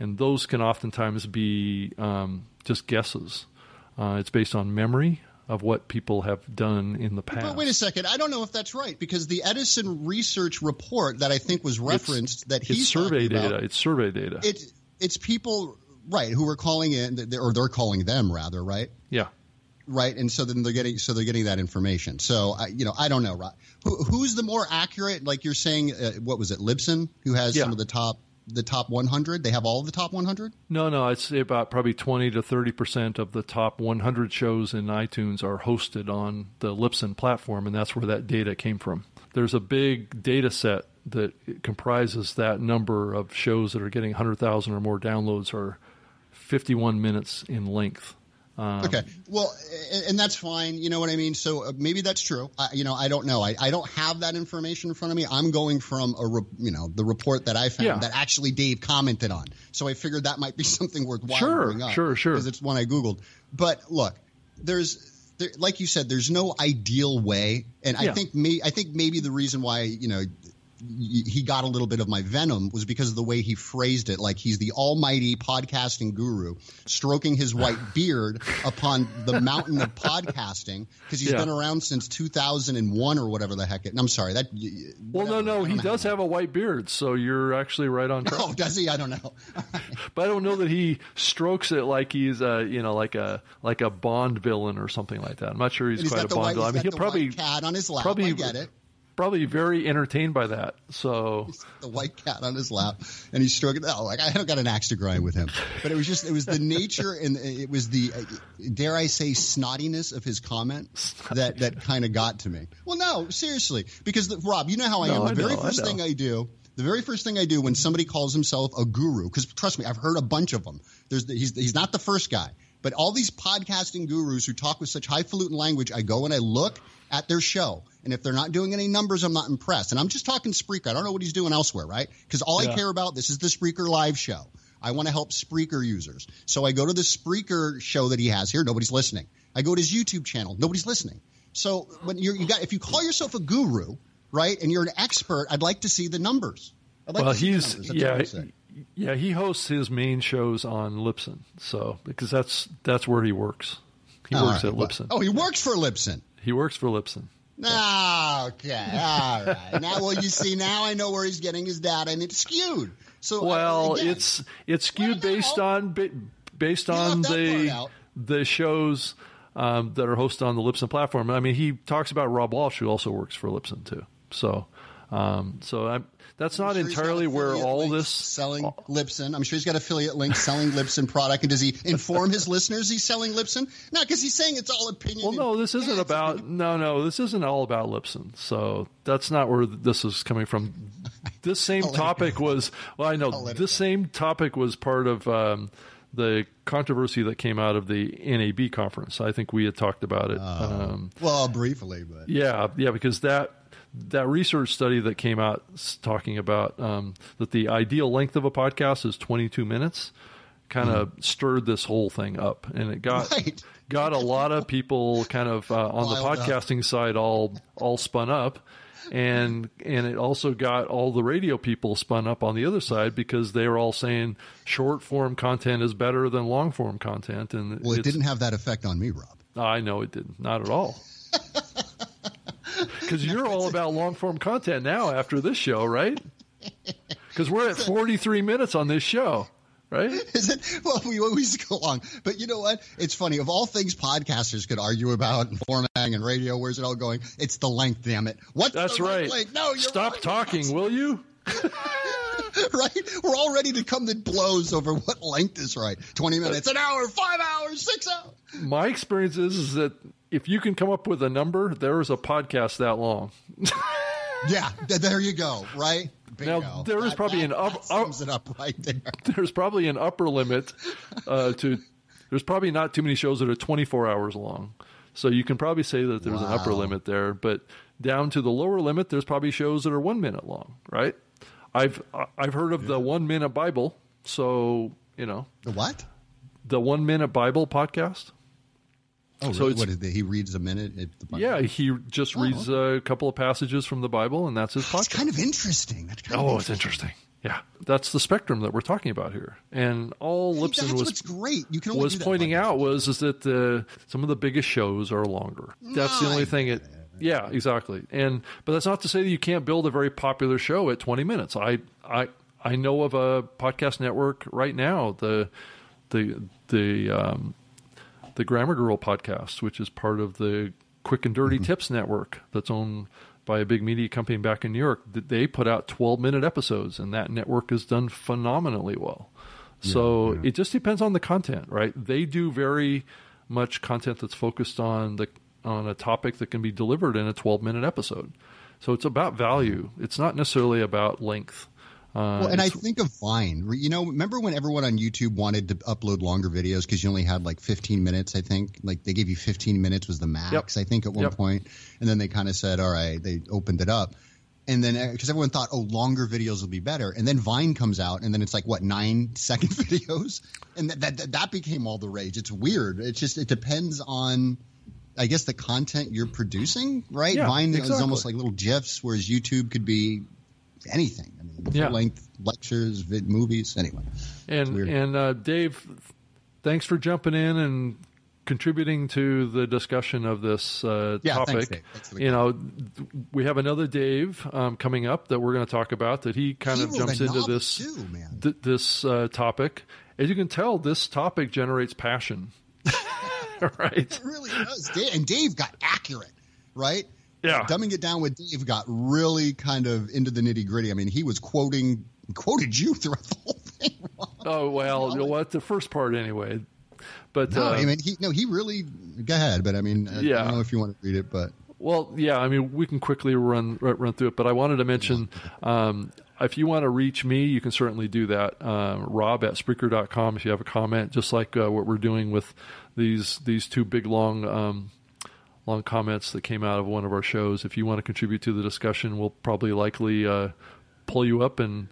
and those can oftentimes be um, just guesses. Uh, it's based on memory of what people have done in the past. But wait a second, I don't know if that's right because the Edison research report that I think was referenced it's, that he's it's survey data. About, it's survey data. It's it's people right who are calling in or they're calling them rather right. Yeah. Right, and so then they're getting so they're getting that information. So I, you know, I don't know. Who, who's the more accurate? Like you're saying, uh, what was it, Libsyn, who has yeah. some of the top the top 100? They have all of the top 100? No, no. I'd say about probably 20 to 30 percent of the top 100 shows in iTunes are hosted on the Libsyn platform, and that's where that data came from. There's a big data set that comprises that number of shows that are getting 100,000 or more downloads are 51 minutes in length. Um, okay. Well, and that's fine. You know what I mean? So uh, maybe that's true. I, you know, I don't know. I, I don't have that information in front of me. I'm going from a, re, you know, the report that I found yeah. that actually Dave commented on. So I figured that might be something worthwhile sure, bring up. Sure, sure, Because it's one I Googled. But look, there's, there, like you said, there's no ideal way. And yeah. I think me, I think maybe the reason why, you know, he got a little bit of my venom was because of the way he phrased it. Like he's the almighty podcasting guru, stroking his white beard upon the mountain of podcasting because he's yeah. been around since 2001 or whatever the heck. It, I'm sorry that. Well, no, no, he does have a white beard, so you're actually right on track. Oh, does he? I don't know. but I don't know that he strokes it like he's a you know like a like a Bond villain or something like that. I'm not sure he's, he's quite a Bond white, villain. I mean, he'll probably cat on his lap. Probably I get it probably very entertained by that. So the white cat on his lap, and he's stroking. Oh, like I haven't got an axe to grind with him, but it was just it was the nature and it was the dare I say snottiness of his comment that that kind of got to me. Well, no, seriously, because the, Rob, you know how I no, am. The I very know, first I thing I do. The very first thing I do when somebody calls himself a guru, because trust me, I've heard a bunch of them. There's he's he's not the first guy, but all these podcasting gurus who talk with such highfalutin language, I go and I look at their show and if they're not doing any numbers, I'm not impressed. And I'm just talking Spreaker. I don't know what he's doing elsewhere, right? Because all yeah. I care about this is the Spreaker live show. I want to help Spreaker users. So I go to the Spreaker show that he has here. Nobody's listening. I go to his YouTube channel. Nobody's listening. So when you're, you got, if you call yourself a guru, right, and you're an expert, I'd like to see the numbers. Like well, he's yeah, yeah. He hosts his main shows on Libsyn, so because that's that's where he works. He works right. at Libsyn. Oh, he works for Libsyn. He works for Libsyn. Okay, all right. Now, well, you see, now I know where he's getting his data, and it's skewed. So, uh, well, again, it's it's skewed based on based on the the shows um, that are hosted on the Libsyn platform. I mean, he talks about Rob Walch, who also works for Libsyn too. So, um, so I'm that's not sure entirely where all this selling Libsyn. I'm sure he's got affiliate links selling Libsyn product. And does he inform his listeners he's selling Libsyn? No, because he's saying it's all opinion. Well, no, this isn't about. No, no, this isn't all about Libsyn. So that's not where this is coming from. This same topic was. Well, I know this same topic was part of. Um, the controversy that came out of the NAB conference. I think we had talked about it. Uh, um, well, briefly, but yeah, yeah, because that that research study that came out talking about um, that the ideal length of a podcast is 22 minutes kind of mm. stirred this whole thing up and it got right. got a lot of people kind of uh, on the podcasting up. side all all spun up and and it also got all the radio people spun up on the other side because they were all saying short form content is better than long form content and well it didn't have that effect on me rob i know it didn't not at all because you're all about long form content now after this show right because we're at 43 minutes on this show right? Is it? Well, we always go long, but you know what? It's funny. Of all things, podcasters could argue about and formatting and radio. Where's it all going? It's the length. Damn it! What's that's right. Length? No, stop right. talking, will you? right? We're all ready to come to blows over what length is right. 20 minutes, an hour, five hours, six hours. My experience is, is that if you can come up with a number, there is a podcast that long. yeah, there you go, right? Bingo. Now there is probably that, an up, sums it up right there. There's probably an upper limit uh, to. There's probably not too many shows that are 24 hours long, so you can probably say that there's wow. an upper limit there. But down to the lower limit, there's probably shows that are one minute long, right? I've I've heard of yeah. the one minute Bible, so you know the what? The one minute Bible podcast. Oh, so what is it? He reads a minute. yeah, he just oh, reads okay. a couple of passages from the Bible, and that's his podcast. That's kind of interesting. That's kind oh, of interesting. it's interesting. Yeah, that's the spectrum that we're talking about here. And all Libsyn that's was what's great. You can was pointing out was is that the, some of the biggest shows are longer. That's the only thing. It yeah, exactly. And but that's not to say that you can't build a very popular show at 20 minutes. I I I know of a podcast network right now. The the the um, the Grammar Girl podcast, which is part of the Quick and Dirty mm-hmm. Tips network that's owned by a big media company back in New York. They put out 12 minute episodes, and that network has done phenomenally well. Yeah, so yeah. it just depends on the content, right? They do very much content that's focused on the on a topic that can be delivered in a 12 minute episode. So it's about value. It's not necessarily about length. Uh, well, and I think of Vine. You know, remember when everyone on YouTube wanted to upload longer videos because you only had like 15 minutes? I think like they gave you 15 minutes was the max. Yep. I think at one yep. point, and then they kind of said, "All right," they opened it up, and then because uh, everyone thought, "Oh, longer videos will be better," and then Vine comes out, and then it's like what nine second videos, and that that, that became all the rage. It's weird. It's just it depends on. I guess the content you're producing, right? Yeah, Vine exactly. is almost like little gifs, whereas YouTube could be anything. Yeah. length lectures, vid, movies. Anyway, and and uh, Dave, thanks for jumping in and contributing to the discussion of this uh, yeah, topic. Thanks, thanks you know, we have another Dave um, coming up that we're going to talk about. That he kind he of jumps into this too, th- this uh, topic. As you can tell, this topic generates passion. right? It really does. And Dave got accurate, right? Yeah. dumbing it down with Dave got really kind of into the nitty gritty. I mean, he was quoting quoted you throughout the whole thing. oh well, you know what? The first part anyway. But no, uh, I mean, he no, he really. Go ahead, but I mean, yeah. I don't know if you want to read it, but well, yeah, I mean, we can quickly run run through it. But I wanted to mention. Um, if you want to reach me, you can certainly do that. Uh, Rob at Spreaker.com if you have a comment, just like uh, what we're doing with these these two big long um, long comments that came out of one of our shows. If you want to contribute to the discussion, we'll probably likely uh, pull you up and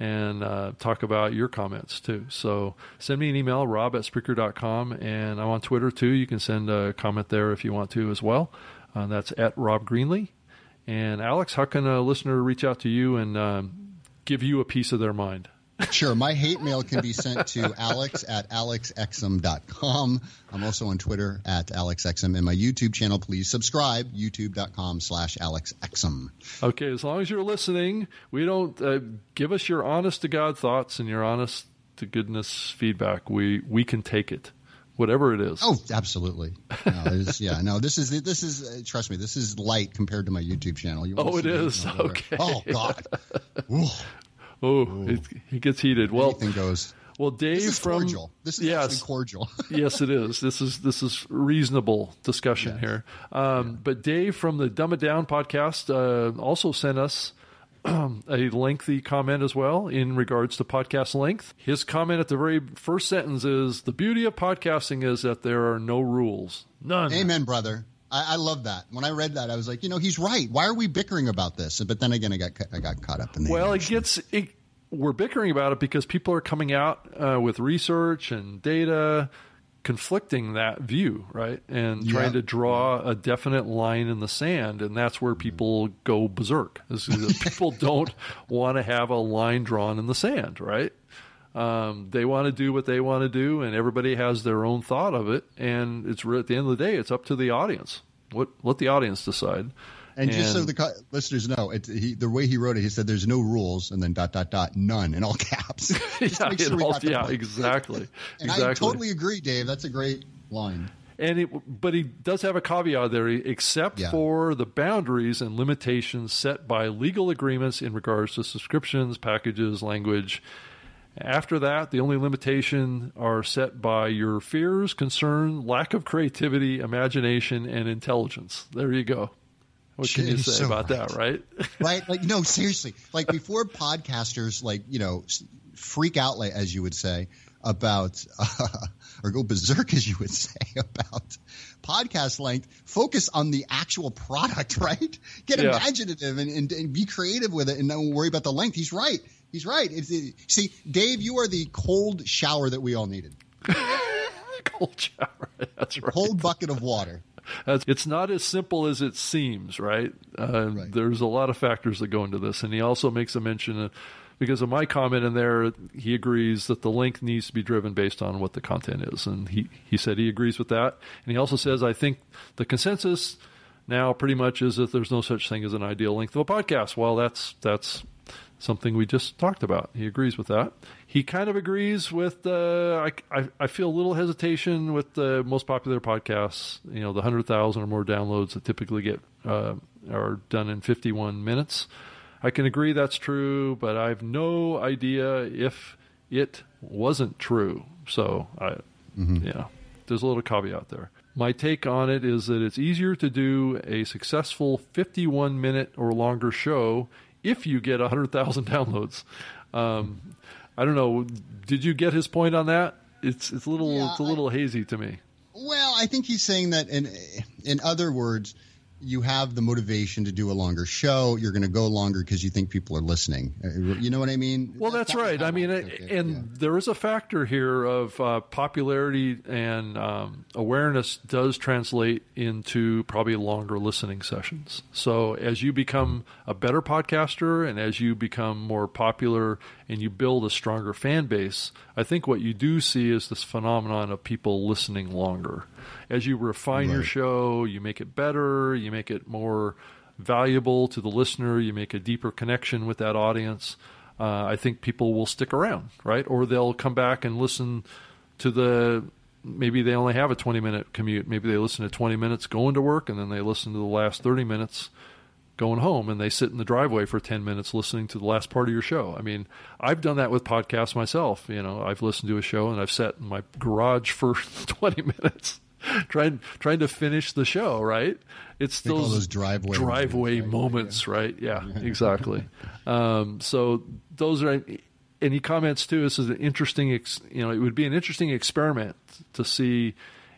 and uh, talk about your comments too. So send me an email, rob at Spreaker.com, and I'm on Twitter too. You can send a comment there if you want to as well. Uh, that's at Rob Greenlee. And Alex, how can a listener reach out to you and um, give you a piece of their mind? Sure. My hate mail can be sent to alex at alexexum.com. I'm also on Twitter at alexexum. And my YouTube channel, please subscribe, youtube.com slash alexexum. Okay. As long as you're listening, we don't uh, give us your honest to God thoughts and your honest to goodness feedback. We, we can take it. Whatever it is. Oh, absolutely. No, yeah, no. This is this is uh, trust me. This is light compared to my YouTube channel. You oh, it is. Okay. Oh God. Oh, it, he gets heated. Well, anything goes. Well, Dave this is from cordial. This is yes, cordial. yes, it is. This is this is reasonable discussion yes. here. Um, yeah. But Dave from the Dumb It Down podcast uh, also sent us a lengthy comment as well in regards to podcast length. His comment at the very first sentence is: "The beauty of podcasting is that there are no rules, none." Amen, brother. I, I, love that. When I read that, I was like, you know, he's right. Why are we bickering about this? But then again, I got I got caught up in the. Well, emotion. it gets it. We're bickering about it because people are coming out uh, with research and data conflicting that view, right? And trying to draw a definite line in the sand, and that's where people go berserk. people don't want to have a line drawn in the sand, right? Um, they want to do what they want to do, and everybody has their own thought of it. And it's at the end of the day, it's up to the audience. What let the audience decide. And, and just so the co- listeners know, it, he, the way he wrote it, he said there's no rules, and then dot dot dot none in all caps. yeah, sure all, yeah exactly. and exactly. I totally agree, Dave. That's a great line. And it, but he does have a caveat there, except yeah. for the boundaries and limitations set by legal agreements in regards to subscriptions, packages, language, after that, the only limitation are set by your fears, concern, lack of creativity, imagination, and intelligence. There you go. What can you say so about right. that, right? right? Like, no, seriously. Like before podcasters, like, you know, freak out, like, as you would say, about, uh, or go berserk, as you would say, about podcast length, focus on the actual product, right? Get yeah. imaginative and, and, and, be creative with it and don't worry about the length. He's right. He's right. It, see, Dave, you are the cold shower that we all needed. cold shower. That's right. Cold bucket of water. It's not as simple as it seems, right? Uh, right? There's a lot of factors that go into this, and he also makes a mention of, because of my comment in there, he agrees that the length needs to be driven based on what the content is, and he he said he agrees with that, and he also says I think the consensus now pretty much is that there's no such thing as an ideal length of a podcast. Well, that's that's something we just talked about. He agrees with that. He kind of agrees with. Uh, I, I, I feel a little hesitation with the most popular podcasts. You know, the hundred thousand or more downloads that typically get uh, are done in fifty one minutes. I can agree that's true, but I have no idea if it wasn't true. So I, mm-hmm. yeah, there's a little caveat there. My take on it is that it's easier to do a successful 51 minute or longer show if you get 100,000 downloads. Um, I don't know. Did you get his point on that? It's it's a little yeah, it's a little I, hazy to me. Well, I think he's saying that in in other words, you have the motivation to do a longer show. You're going to go longer because you think people are listening. Uh, you know what I mean? Well, that's, that's right. I mean, it, and yeah. there is a factor here of uh, popularity and um, awareness does translate into probably longer listening sessions. So as you become a better podcaster and as you become more popular and you build a stronger fan base, I think what you do see is this phenomenon of people listening longer as you refine right. your show, you make it better, you make it more valuable to the listener, you make a deeper connection with that audience. Uh, I think people will stick around, right? Or they'll come back and listen to the maybe they only have a 20 minute commute. Maybe they listen to 20 minutes going to work and then they listen to the last 30 minutes going home and they sit in the driveway for 10 minutes listening to the last part of your show. I mean, I've done that with podcasts myself. You know, I've listened to a show and I've sat in my garage for 20 minutes trying trying to finish the show, right? It's those, those driveway driveway moments, right? Yeah, exactly. Um, so those are, and he comments too. This is an interesting, you know, it would be an interesting experiment to see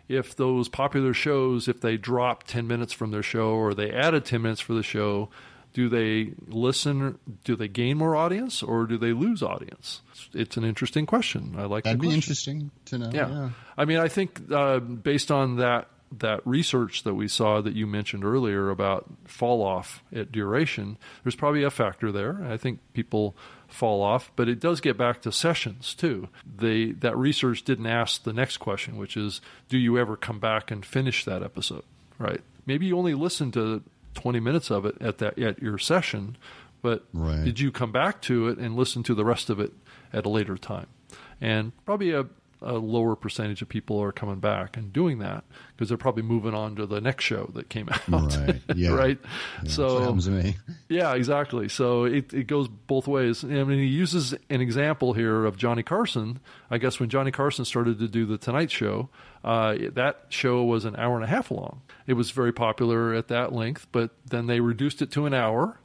if those popular shows, if they drop ten minutes from their show or they added ten minutes for the show, do they listen? Do they gain more audience or do they lose audience? It's an interesting question. I like that'd be interesting to know. Yeah, yeah. I mean, I think uh, based on that that research that we saw that you mentioned earlier about fall off at duration, there's probably a factor there. I think people fall off, but it does get back to sessions too. They that research didn't ask the next question, which is, do you ever come back and finish that episode? Right? Maybe you only listen to 20 minutes of it at that at your session, but right. did you come back to it and listen to the rest of it at a later time? And probably a, a lower percentage of people are coming back and doing that because they're probably moving on to the next show that came out. Right. Yeah. right. Yeah, so Yeah, exactly. So it, it goes both ways. I mean, he uses an example here of Johnny Carson. I guess when Johnny Carson started to do the Tonight Show, uh, that show was an hour and a half long. It was very popular at that length, but then they reduced it to an hour,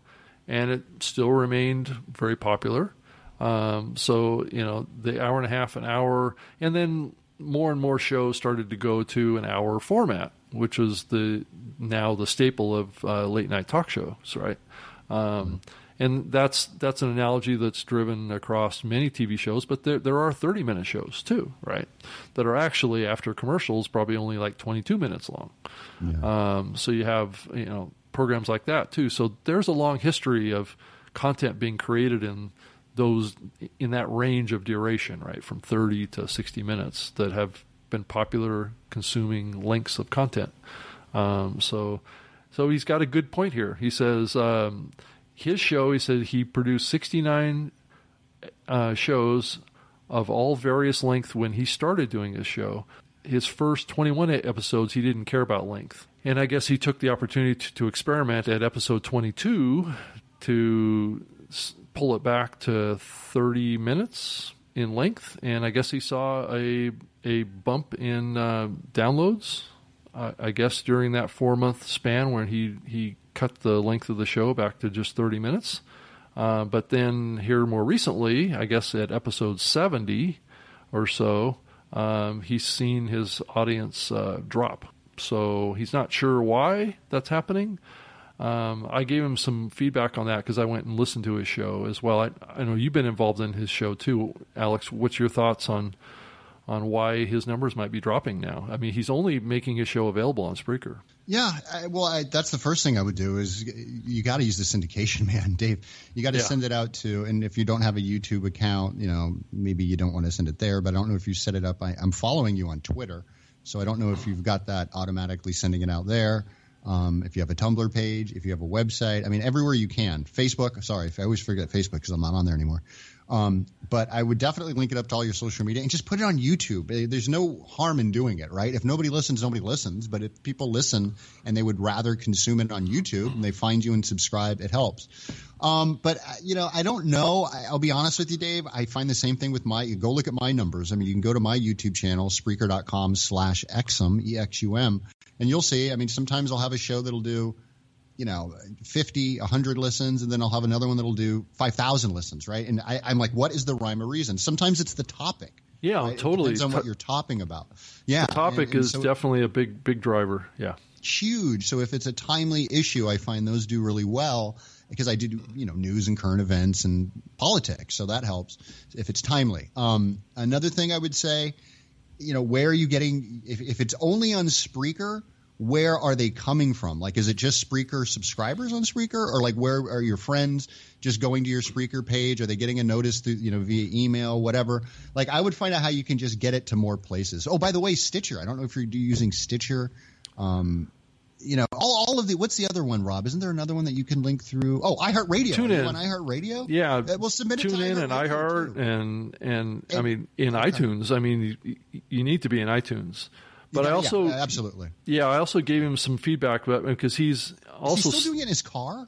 and it still remained very popular. Um, so you know, the hour and a half, an hour, and then more and more shows started to go to an hour format, which was the now the staple of uh, late night talk shows, right? Um, and that's that's an analogy that's driven across many TV shows. But there there are 30 minute shows too, right? That are actually after commercials probably only like 22 minutes long. Yeah. Um, so you have you know programs like that too. So there's a long history of content being created in those in that range of duration, right, from 30 to 60 minutes that have been popular consuming lengths of content. Um, so, so he's got a good point here. He says um, his show. He said he produced 69 uh, shows of all various length when he started doing his show. His first 21 episodes, he didn't care about length. And I guess he took the opportunity to, to experiment at episode 22 to pull it back to 30 minutes in length, and I guess he saw a a bump in uh, downloads. Uh, I guess during that four month span when he he cut the length of the show back to just 30 minutes. Uh, but then here more recently, I guess at episode 70 or so, um, he's seen his audience uh, drop. So he's not sure why that's happening. Um, I gave him some feedback on that because I went and listened to his show as well. I, I, know you've been involved in his show too, Alex. What's your thoughts on on why his numbers might be dropping now? I mean, he's only making his show available on Spreaker. Yeah, I, well, I, that's the first thing I would do is you got to use the syndication, man, Dave. You got to yeah. send it out to, and if you don't have a YouTube account, you know, maybe you don't want to send it there. But I don't know if you set it up. I, I'm following you on Twitter, so I don't know if you've got that automatically sending it out there. Um, if you have a Tumblr page, if you have a website, I mean, everywhere you can. Facebook, sorry, I always forget Facebook because I'm not on there anymore. Um, but I would definitely link it up to all your social media and just put it on YouTube. Eh, there's no harm in doing it, right? If nobody listens, nobody listens. But if people listen and they would rather consume it on YouTube and they find you and subscribe, it helps. Um, but uh, you know, I don't know. I, will be honest with you, Dave. I find the same thing with my. You go look at my numbers. I mean, you can go to my YouTube channel, Spreaker.com/slash Exum, E X U M, and you'll see. I mean, sometimes I'll have a show that'll do, you know, 50, 100 listens, and then I'll have another one that'll do 5,000 listens, right? And I, am like, what is the rhyme or reason? Sometimes it's the topic. Yeah, right? totally. It depends on what you're talking about. Yeah, the topic and, and is so definitely a big, big driver. Yeah, huge. So if it's a timely issue, I find those do really well because I do, you know, news and current events and politics. So that helps if it's timely. Um, another thing I would say, you know, where are you getting, if, if it's only on Spreaker, where are they coming from? Like, is it just Spreaker subscribers on Spreaker, or like where are your friends just going to your Spreaker page? Are they getting a notice through, you know, via email, whatever? Like, I would find out how you can just get it to more places. Oh, by the way, Stitcher. I don't know if you're using Stitcher. Um, you know, all, all of the. What's the other one, Rob? Isn't there another one that you can link through? Oh, iHeartRadio. TuneIn. On iHeartRadio. Yeah. Uh, we'll submit it Tune it in and iHeart and, and, and I mean in okay. iTunes. I mean, you, you need to be in iTunes. But yeah, I also yeah, absolutely yeah I also gave him some feedback because he's also Is he still doing it in his car.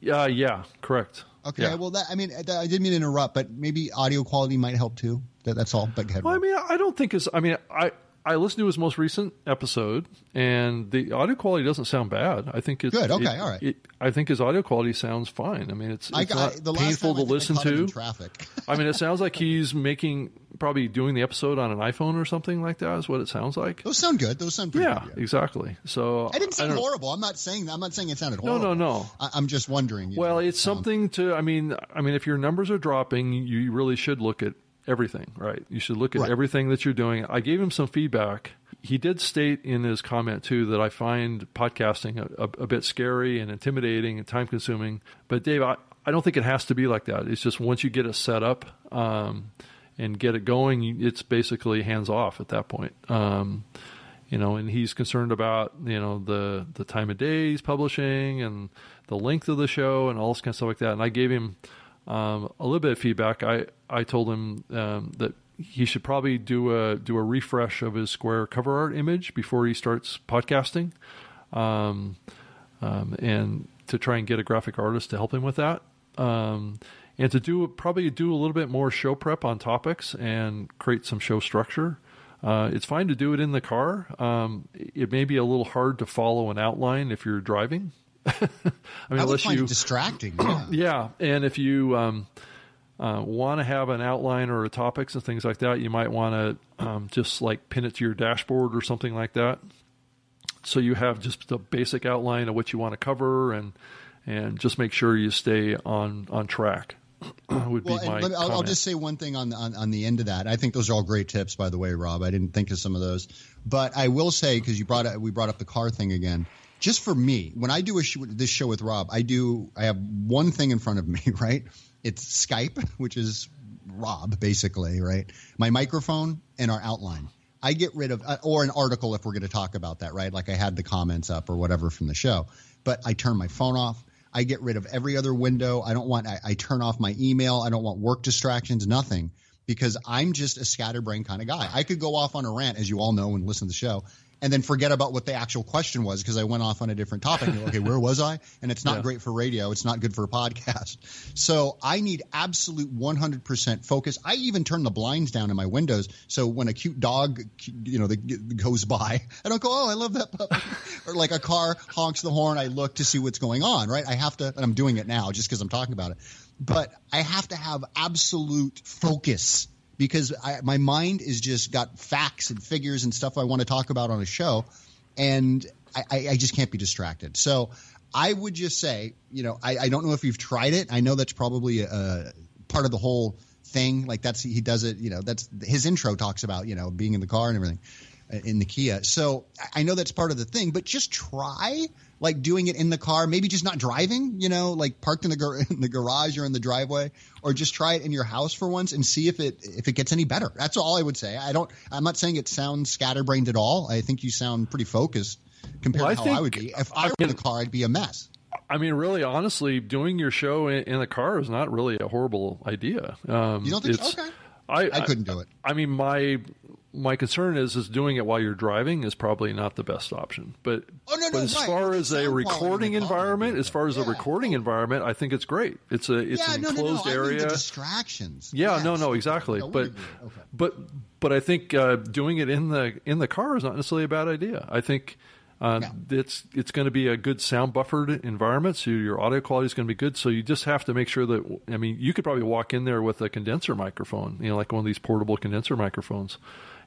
Yeah, yeah, correct. Okay, yeah. well, that I mean, I didn't mean to interrupt, but maybe audio quality might help too. That, that's all. But well, I mean, I don't think it's. I mean, I I listened to his most recent episode, and the audio quality doesn't sound bad. I think it's good. Okay, it, all right. It, I think his audio quality sounds fine. I mean, it's, it's I, not I, painful to listen to. Traffic. I mean, it sounds like he's making probably doing the episode on an iPhone or something like that. Is what it sounds like. Those sound good. Those sound pretty yeah, good, yeah. exactly. So I didn't say horrible. I'm not saying that I'm not saying it sounded horrible. No, no, no. I, am just wondering. Well, know, it's something to. I mean, I mean, if your numbers are dropping, you really should look at everything. Right. You should look at right. everything that you're doing. I gave him some feedback he did state in his comment too that I find podcasting a, a, a bit scary and intimidating and time consuming. But Dave, I, I don't think it has to be like that. It's just once you get it set up um, and get it going, it's basically hands off at that point. Um, you know, and he's concerned about you know the the time of day he's publishing and the length of the show and all this kind of stuff like that. And I gave him um, a little bit of feedback. I I told him um, that he should probably do a do a refresh of his square cover art image before he starts podcasting, um, um, and to try and get a graphic artist to help him with that, um, and to do probably do a little bit more show prep on topics and create some show structure. Uh, it's fine to do it in the car. Um, it may be a little hard to follow an outline if you're driving. I mean, I unless you distracting. Yeah. yeah, and if you um, uh, want to have an outline or a topics and things like that, you might want to um, just like pin it to your dashboard or something like that. So you have just a basic outline of what you want to cover and and just make sure you stay on on track. would well, be my. Me, I'll, I'll, just say one thing on, on on the end of that. I think those are all great tips, by the way, Rob. I didn't think of some of those, but I will say because you brought we brought up the car thing again. Just for me, when I do a sh- this show with Rob, I do I have one thing in front of me, right? It's Skype, which is Rob, basically, right? My microphone and our outline. I get rid of, uh, or an article if we're going to talk about that, right? Like I had the comments up or whatever from the show, but I turn my phone off. I get rid of every other window. I don't want, I, I turn off my email. I don't want work distractions, nothing because I'm just a scatterbrain kind of guy. I could go off on a rant, as you all know and listen to the show, and then forget about what the actual question was because I went off on a different topic. okay, where was I? And it's not yeah. great for radio. It's not good for a podcast. So I need absolute 100% focus. I even turn the blinds down in my windows. So when a cute dog, you know, goes by, I don't go, oh, I love that puppy. or like a car honks the horn, I look to see what's going on, right? I have to, and I'm doing it now just because I'm talking about it. But I have to have absolute focus because I, my mind is just got facts and figures and stuff I want to talk about on a show, and I, I just can't be distracted. So I would just say, you know, I, I, don't know if you've tried it. I know that's probably a, part of the whole thing. Like that's he does it. You know, that's his intro talks about you know being in the car and everything uh, in the Kia. So I know that's part of the thing, but just try like doing it in the car, maybe just not driving, you know, like parked in the gar- in the garage or in the driveway, or just try it in your house for once and see if it if it gets any better. That's all I would say. I don't. I'm not saying it sounds scatterbrained at all. I think you sound pretty focused compared well, to how think, I would be. If I were in the car, I'd be a mess. I mean, really, honestly, doing your show in, in the car is not really a horrible idea. Um, you don't think so? Okay. I, I couldn't do it. I mean, my my concern is is doing it while you're driving is probably not the best option. But, oh, no, no, but as right. far as a recording environment, as far as yeah. a recording environment, I think it's great. It's a it's yeah, an no, enclosed area. I distractions. Yeah, yes. no, no, exactly. but okay. but but I think uh, doing it in the in the car is not necessarily a bad idea. I think. Uh, It's it's going to be a good sound buffered environment, so your audio quality is going to be good. So you just have to make sure that I mean you could probably walk in there with a condenser microphone, you know, like one of these portable condenser microphones,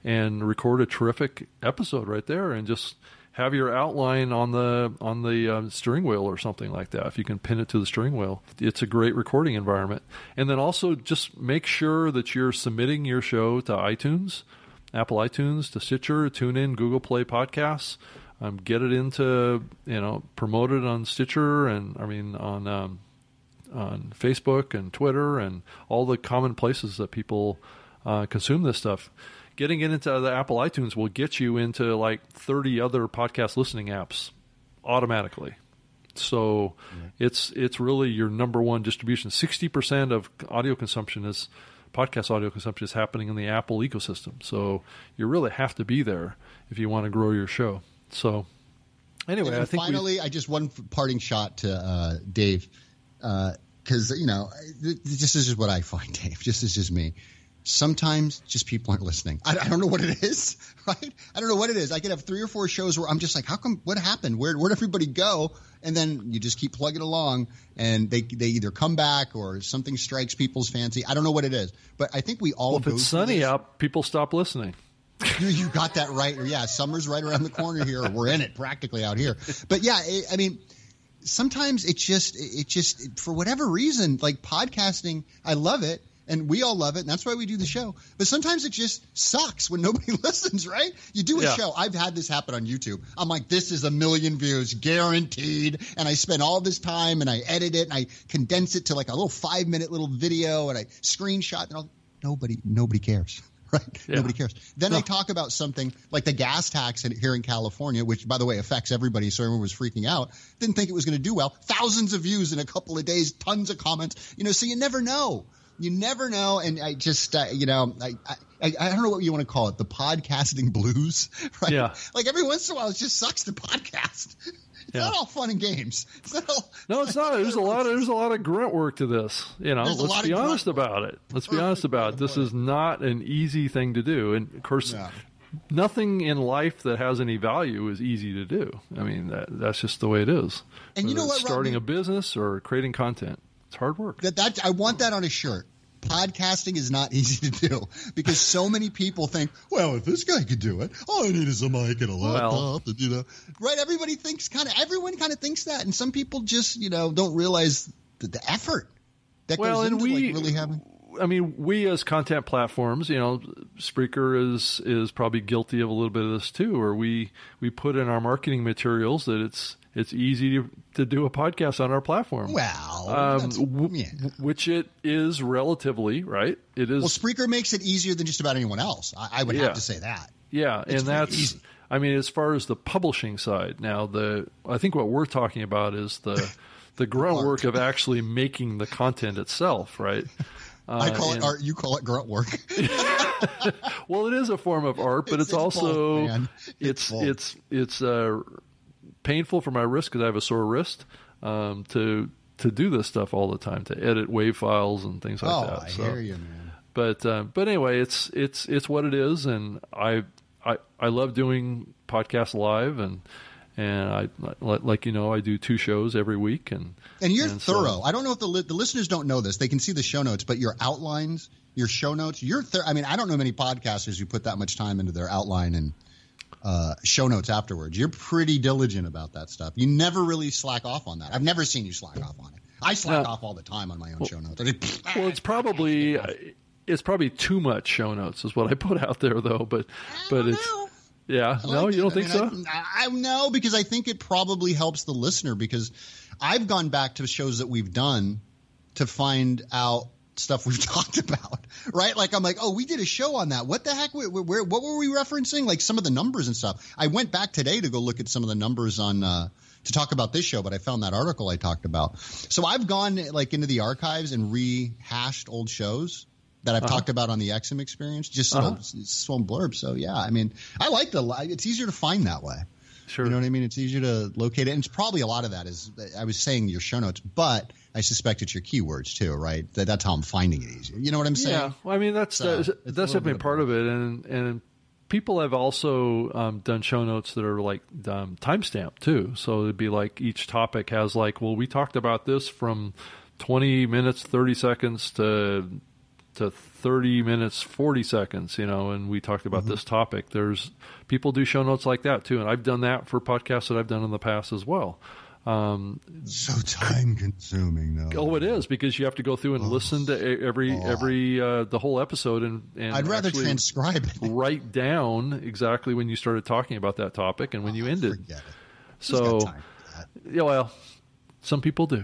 and record a terrific episode right there and just have your outline on the on the um, steering wheel or something like that. If you can pin it to the steering wheel, it's a great recording environment. And then also just make sure that you're submitting your show to iTunes, Apple iTunes, to Stitcher, TuneIn, Google Play Podcasts. Um, get it into you know promote it on Stitcher and I mean on um, on Facebook and Twitter and all the common places that people uh, consume this stuff getting it into the Apple iTunes will get you into like 30 other podcast listening apps automatically. So yeah. it's it's really your number one distribution. 60% of audio consumption is podcast audio consumption is happening in the Apple ecosystem. So you really have to be there if you want to grow your show. So anyway, I think finally, I just one parting shot to uh, Dave because uh, you know this is just what I find, Dave. Just This is just me sometimes just people aren't listening. I, I, don't know what it is, right? I don't know what it is. I could have three or four shows where I'm just like, how come, what happened? Where, where'd everybody go? And then you just keep plugging along and they, they either come back or something strikes people's fancy. I don't know what it is, but I think we all, well, if it's sunny out, people stop listening. You, got that right. Yeah. Summer's right around the corner here. We're in it practically out here. But yeah, I mean, sometimes it's just, it just, for whatever reason, like podcasting, I love it and we all love it, and that's why we do the show. But sometimes it just sucks when nobody listens, right? You do a yeah. show. I've had this happen on YouTube. I'm like, this is a million views guaranteed, and I spend all this time and I edit it and I condense it to like a little five minute little video and I screenshot and all. Nobody, nobody cares. Right? Yeah. Nobody cares. Then no. I talk about something like the gas tax here in California, which, by the way, affects everybody. So everyone was freaking out. Didn't think it was going to do well. Thousands of views in a couple of days, tons of comments. You know, so you never know you never know. And I just, uh, you know, I, I, I don't know what you want to call it, the podcasting blues, right? Yeah. Like every once in a while, it just sucks to podcast. It's yeah. not all fun and games. It's all, no, it's not. There's a lot of there's a lot of grunt work to this. You know, there's let's be honest about it. Let's be honest about it. This is not an easy thing to do, and of course. Nothing in life that has any value is easy to do. I mean, that, that's just the way it is. And Whether you know what? Starting a business or creating content, it's hard work. That, that I want that on a shirt. Podcasting is not easy to do because so many people think, well, if this guy could do it, all I need is a mic and a laptop, well, and, you know, right? Everybody thinks kind of, everyone kind of thinks that, and some people just, you know, don't realize the, the effort that well, goes into we, like really having. I mean, we as content platforms, you know, Spreaker is is probably guilty of a little bit of this too, where we we put in our marketing materials that it's it's easy to, to do a podcast on our platform. Well, um, w- yeah. which it is relatively right. It is. Well, Spreaker makes it easier than just about anyone else. I, I would yeah. have to say that. Yeah, it's and that's. Easy. I mean, as far as the publishing side, now the I think what we're talking about is the the grunt work of actually making the content itself, right? Uh, I call and, it art. You call it grunt work. well, it is a form of art, but it's, it's also both, it's, it's it's it's uh, painful for my wrist because I have a sore wrist um, to to do this stuff all the time to edit wave files and things like oh, that. I so, hear you, man. But uh, but anyway, it's it's it's what it is, and I I I love doing podcasts live and. And I, like you know, I do two shows every week, and and you're and thorough. So, I don't know if the li- the listeners don't know this; they can see the show notes, but your outlines, your show notes, you're. Thir- I mean, I don't know many podcasters who put that much time into their outline and uh, show notes afterwards. You're pretty diligent about that stuff. You never really slack off on that. I've never seen you slack off on it. I slack uh, off all the time on my own well, show notes. well, it's probably it's probably too much show notes is what I put out there though. But but it's know. yeah. no, you don't think I mean, so? I, I know because I think it probably helps the listener because I've gone back to shows that we've done to find out stuff we've talked about, right? Like I'm like, oh, we did a show on that. What the heck? Where, where, what were we referencing? Like some of the numbers and stuff. I went back today to go look at some of the numbers on uh, to talk about this show, but I found that article I talked about. So I've gone like into the archives and rehashed old shows that I've uh-huh. talked about on the Exum experience, just uh-huh. so, blurb. So yeah, I mean, I like the. It's easier to find that way. Sure. You know what I mean? It's easier to locate it. And it's probably a lot of that is, I was saying your show notes, but I suspect it's your keywords too, right? That, that's how I'm finding it easier. You know what I'm saying? Yeah. Well, I mean, that's, so, that's, that's definitely part of it. And, and people have also um, done show notes that are like um, timestamp too. So it'd be like each topic has like, well, we talked about this from 20 minutes, 30 seconds to to 30 minutes 40 seconds you know and we talked about mm-hmm. this topic there's people do show notes like that too and i've done that for podcasts that i've done in the past as well um, so time consuming though. Oh, it is because you have to go through and oh. listen to every oh. every uh, the whole episode and, and I'd rather transcribe it. Write down exactly when you started talking about that topic and when oh, you ended. So, yeah, well, some people do.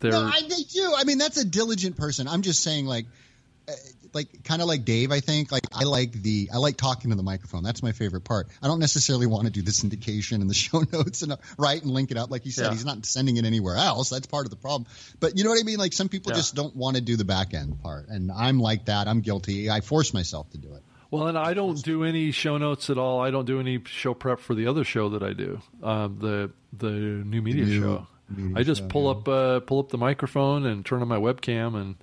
They're, no, I, they do. I mean, that's a diligent person. I'm just saying, like, like kind of like Dave, I think. Like I like the I like talking to the microphone. That's my favorite part. I don't necessarily want to do the syndication and the show notes and uh, write and link it up. Like you said, yeah. he's not sending it anywhere else. That's part of the problem. But you know what I mean? Like some people yeah. just don't want to do the back end part, and I'm like that. I'm guilty. I force myself to do it. Well, and I don't do any show notes at all. I don't do any show prep for the other show that I do, um, the the new media new show. Media I just show, pull yeah. up uh, pull up the microphone and turn on my webcam and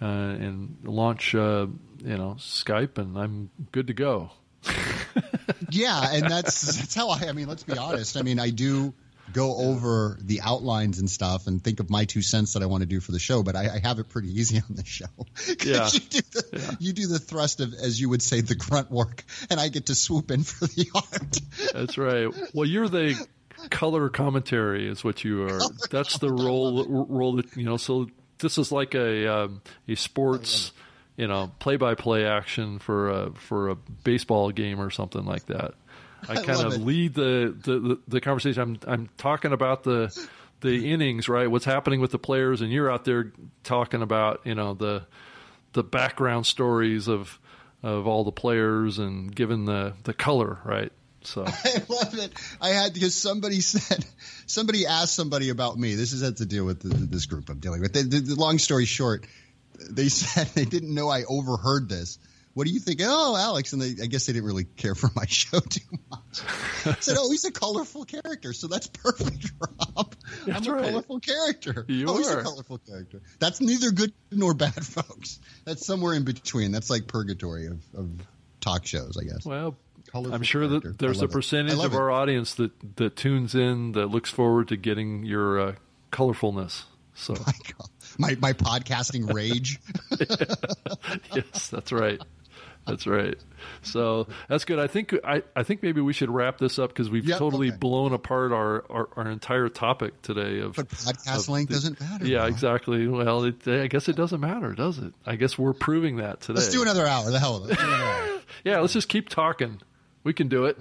uh, and launch, uh, you know, Skype, and I'm good to go. yeah, and that's that's how I. I mean, let's be honest. I mean, I do go over the outlines and stuff and think of my two cents that I want to do for the show, but I, I have it pretty easy on the show. Yeah. you, do the, yeah. you do the thrust of, as you would say, the grunt work, and I get to swoop in for the art. That's right. Well, you're the color commentary is what you are. Color That's the role role that you know. So this is like a um, a sports, you know, play by play action for a for a baseball game or something like that. I, I kind of it. lead the, the, the conversation. I'm I'm talking about the the innings, right? What's happening with the players, and you're out there talking about you know the the background stories of of all the players and giving the the color, right? So I love it. I had because somebody said somebody asked somebody about me. This is had to deal with the, this group I'm dealing with. The, the, the, long story short, they said they didn't know I overheard this. What do you think? Oh, Alex, and they, I guess they didn't really care for my show too much. I said, oh, he's a colorful character, so that's perfect, Rob. That's I'm a right. colorful character. You oh, are. he's a colorful character. That's neither good nor bad, folks. That's somewhere in between. That's like purgatory of, of talk shows, I guess. Well, I'm sure character. that there's a percentage of our audience that, that tunes in that looks forward to getting your uh, colorfulness. So my, my my podcasting rage. yes, that's right. That's right. So that's good. I think I, I think maybe we should wrap this up because we've yep, okay. blown apart our, our, our, entire topic today. Of but podcast of length the, doesn't matter. Yeah, exactly. Well, it, I guess it doesn't matter, does it? I guess we're proving that today. Let's do another hour. The hell with it. yeah, let's just keep talking. We can do it.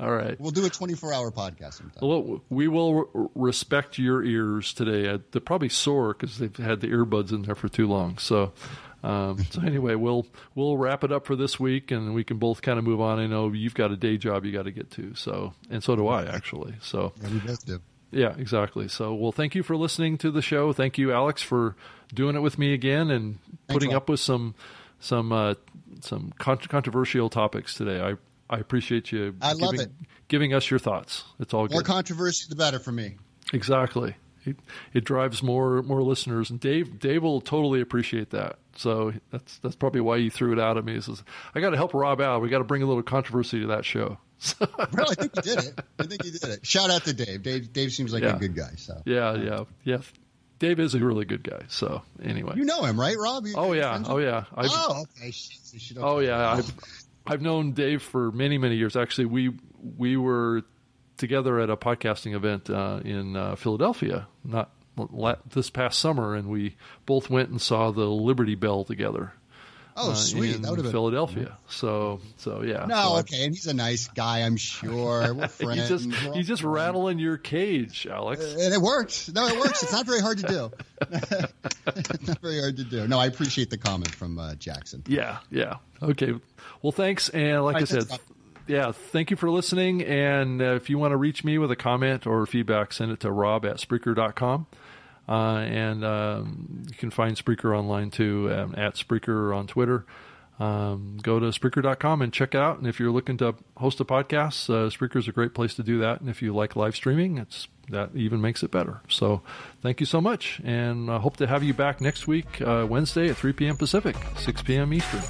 All right. We'll do a 24 hour podcast sometime. Well, we will respect your ears today. They're probably sore because they've had the earbuds in there for too long. So, um, so anyway, we'll we'll wrap it up for this week, and we can both kind of move on. I know you've got a day job you got to get to, so and so do I actually. So yeah, we both do. Yeah, exactly. So, well, thank you for listening to the show. Thank you, Alex, for doing it with me again and putting up with some some uh, some controversial topics today. I I appreciate you. I giving, love it. Giving us your thoughts. It's all good. more controversy, the better for me. Exactly. It, it, drives more more listeners, and Dave Dave will totally appreciate that. So that's that's probably why he threw it out at me. He says, "I got to help Rob out. We got to bring a little controversy to that show." well, I think you did it. I think you did it. Shout out to Dave. Dave Dave seems like yeah. a good guy. So yeah, yeah, yeah. Dave is a really good guy. So anyway, you know him, right, Rob? You, oh yeah, oh yeah. I've, oh okay. Oh yeah, I've I've known Dave for many many years. Actually, we we were together at a podcasting event uh, in uh, Philadelphia, not this past summer, and we both went and saw the Liberty Bell together. Oh, uh, sweet! that would have Philadelphia. Been... So, so yeah. No, so okay, and he's a nice guy, I'm sure. We're friends. he's just, he's just rattling your cage, Alex, uh, and it works. No, it works. It's not very hard to do. it's not very hard to do. No, I appreciate the comment from uh, Jackson. Yeah, yeah. Okay. Well, thanks, and like I, I said. Yeah, thank you for listening. And uh, if you want to reach me with a comment or feedback, send it to rob at Spreaker.com. Uh, and um, you can find Spreaker online too um, at Spreaker on Twitter. Um, go to Spreaker.com and check it out. And if you're looking to host a podcast, uh, Spreaker is a great place to do that. And if you like live streaming, it's that even makes it better. So thank you so much. And I hope to have you back next week, uh, Wednesday at 3 p.m. Pacific, 6 p.m. Eastern.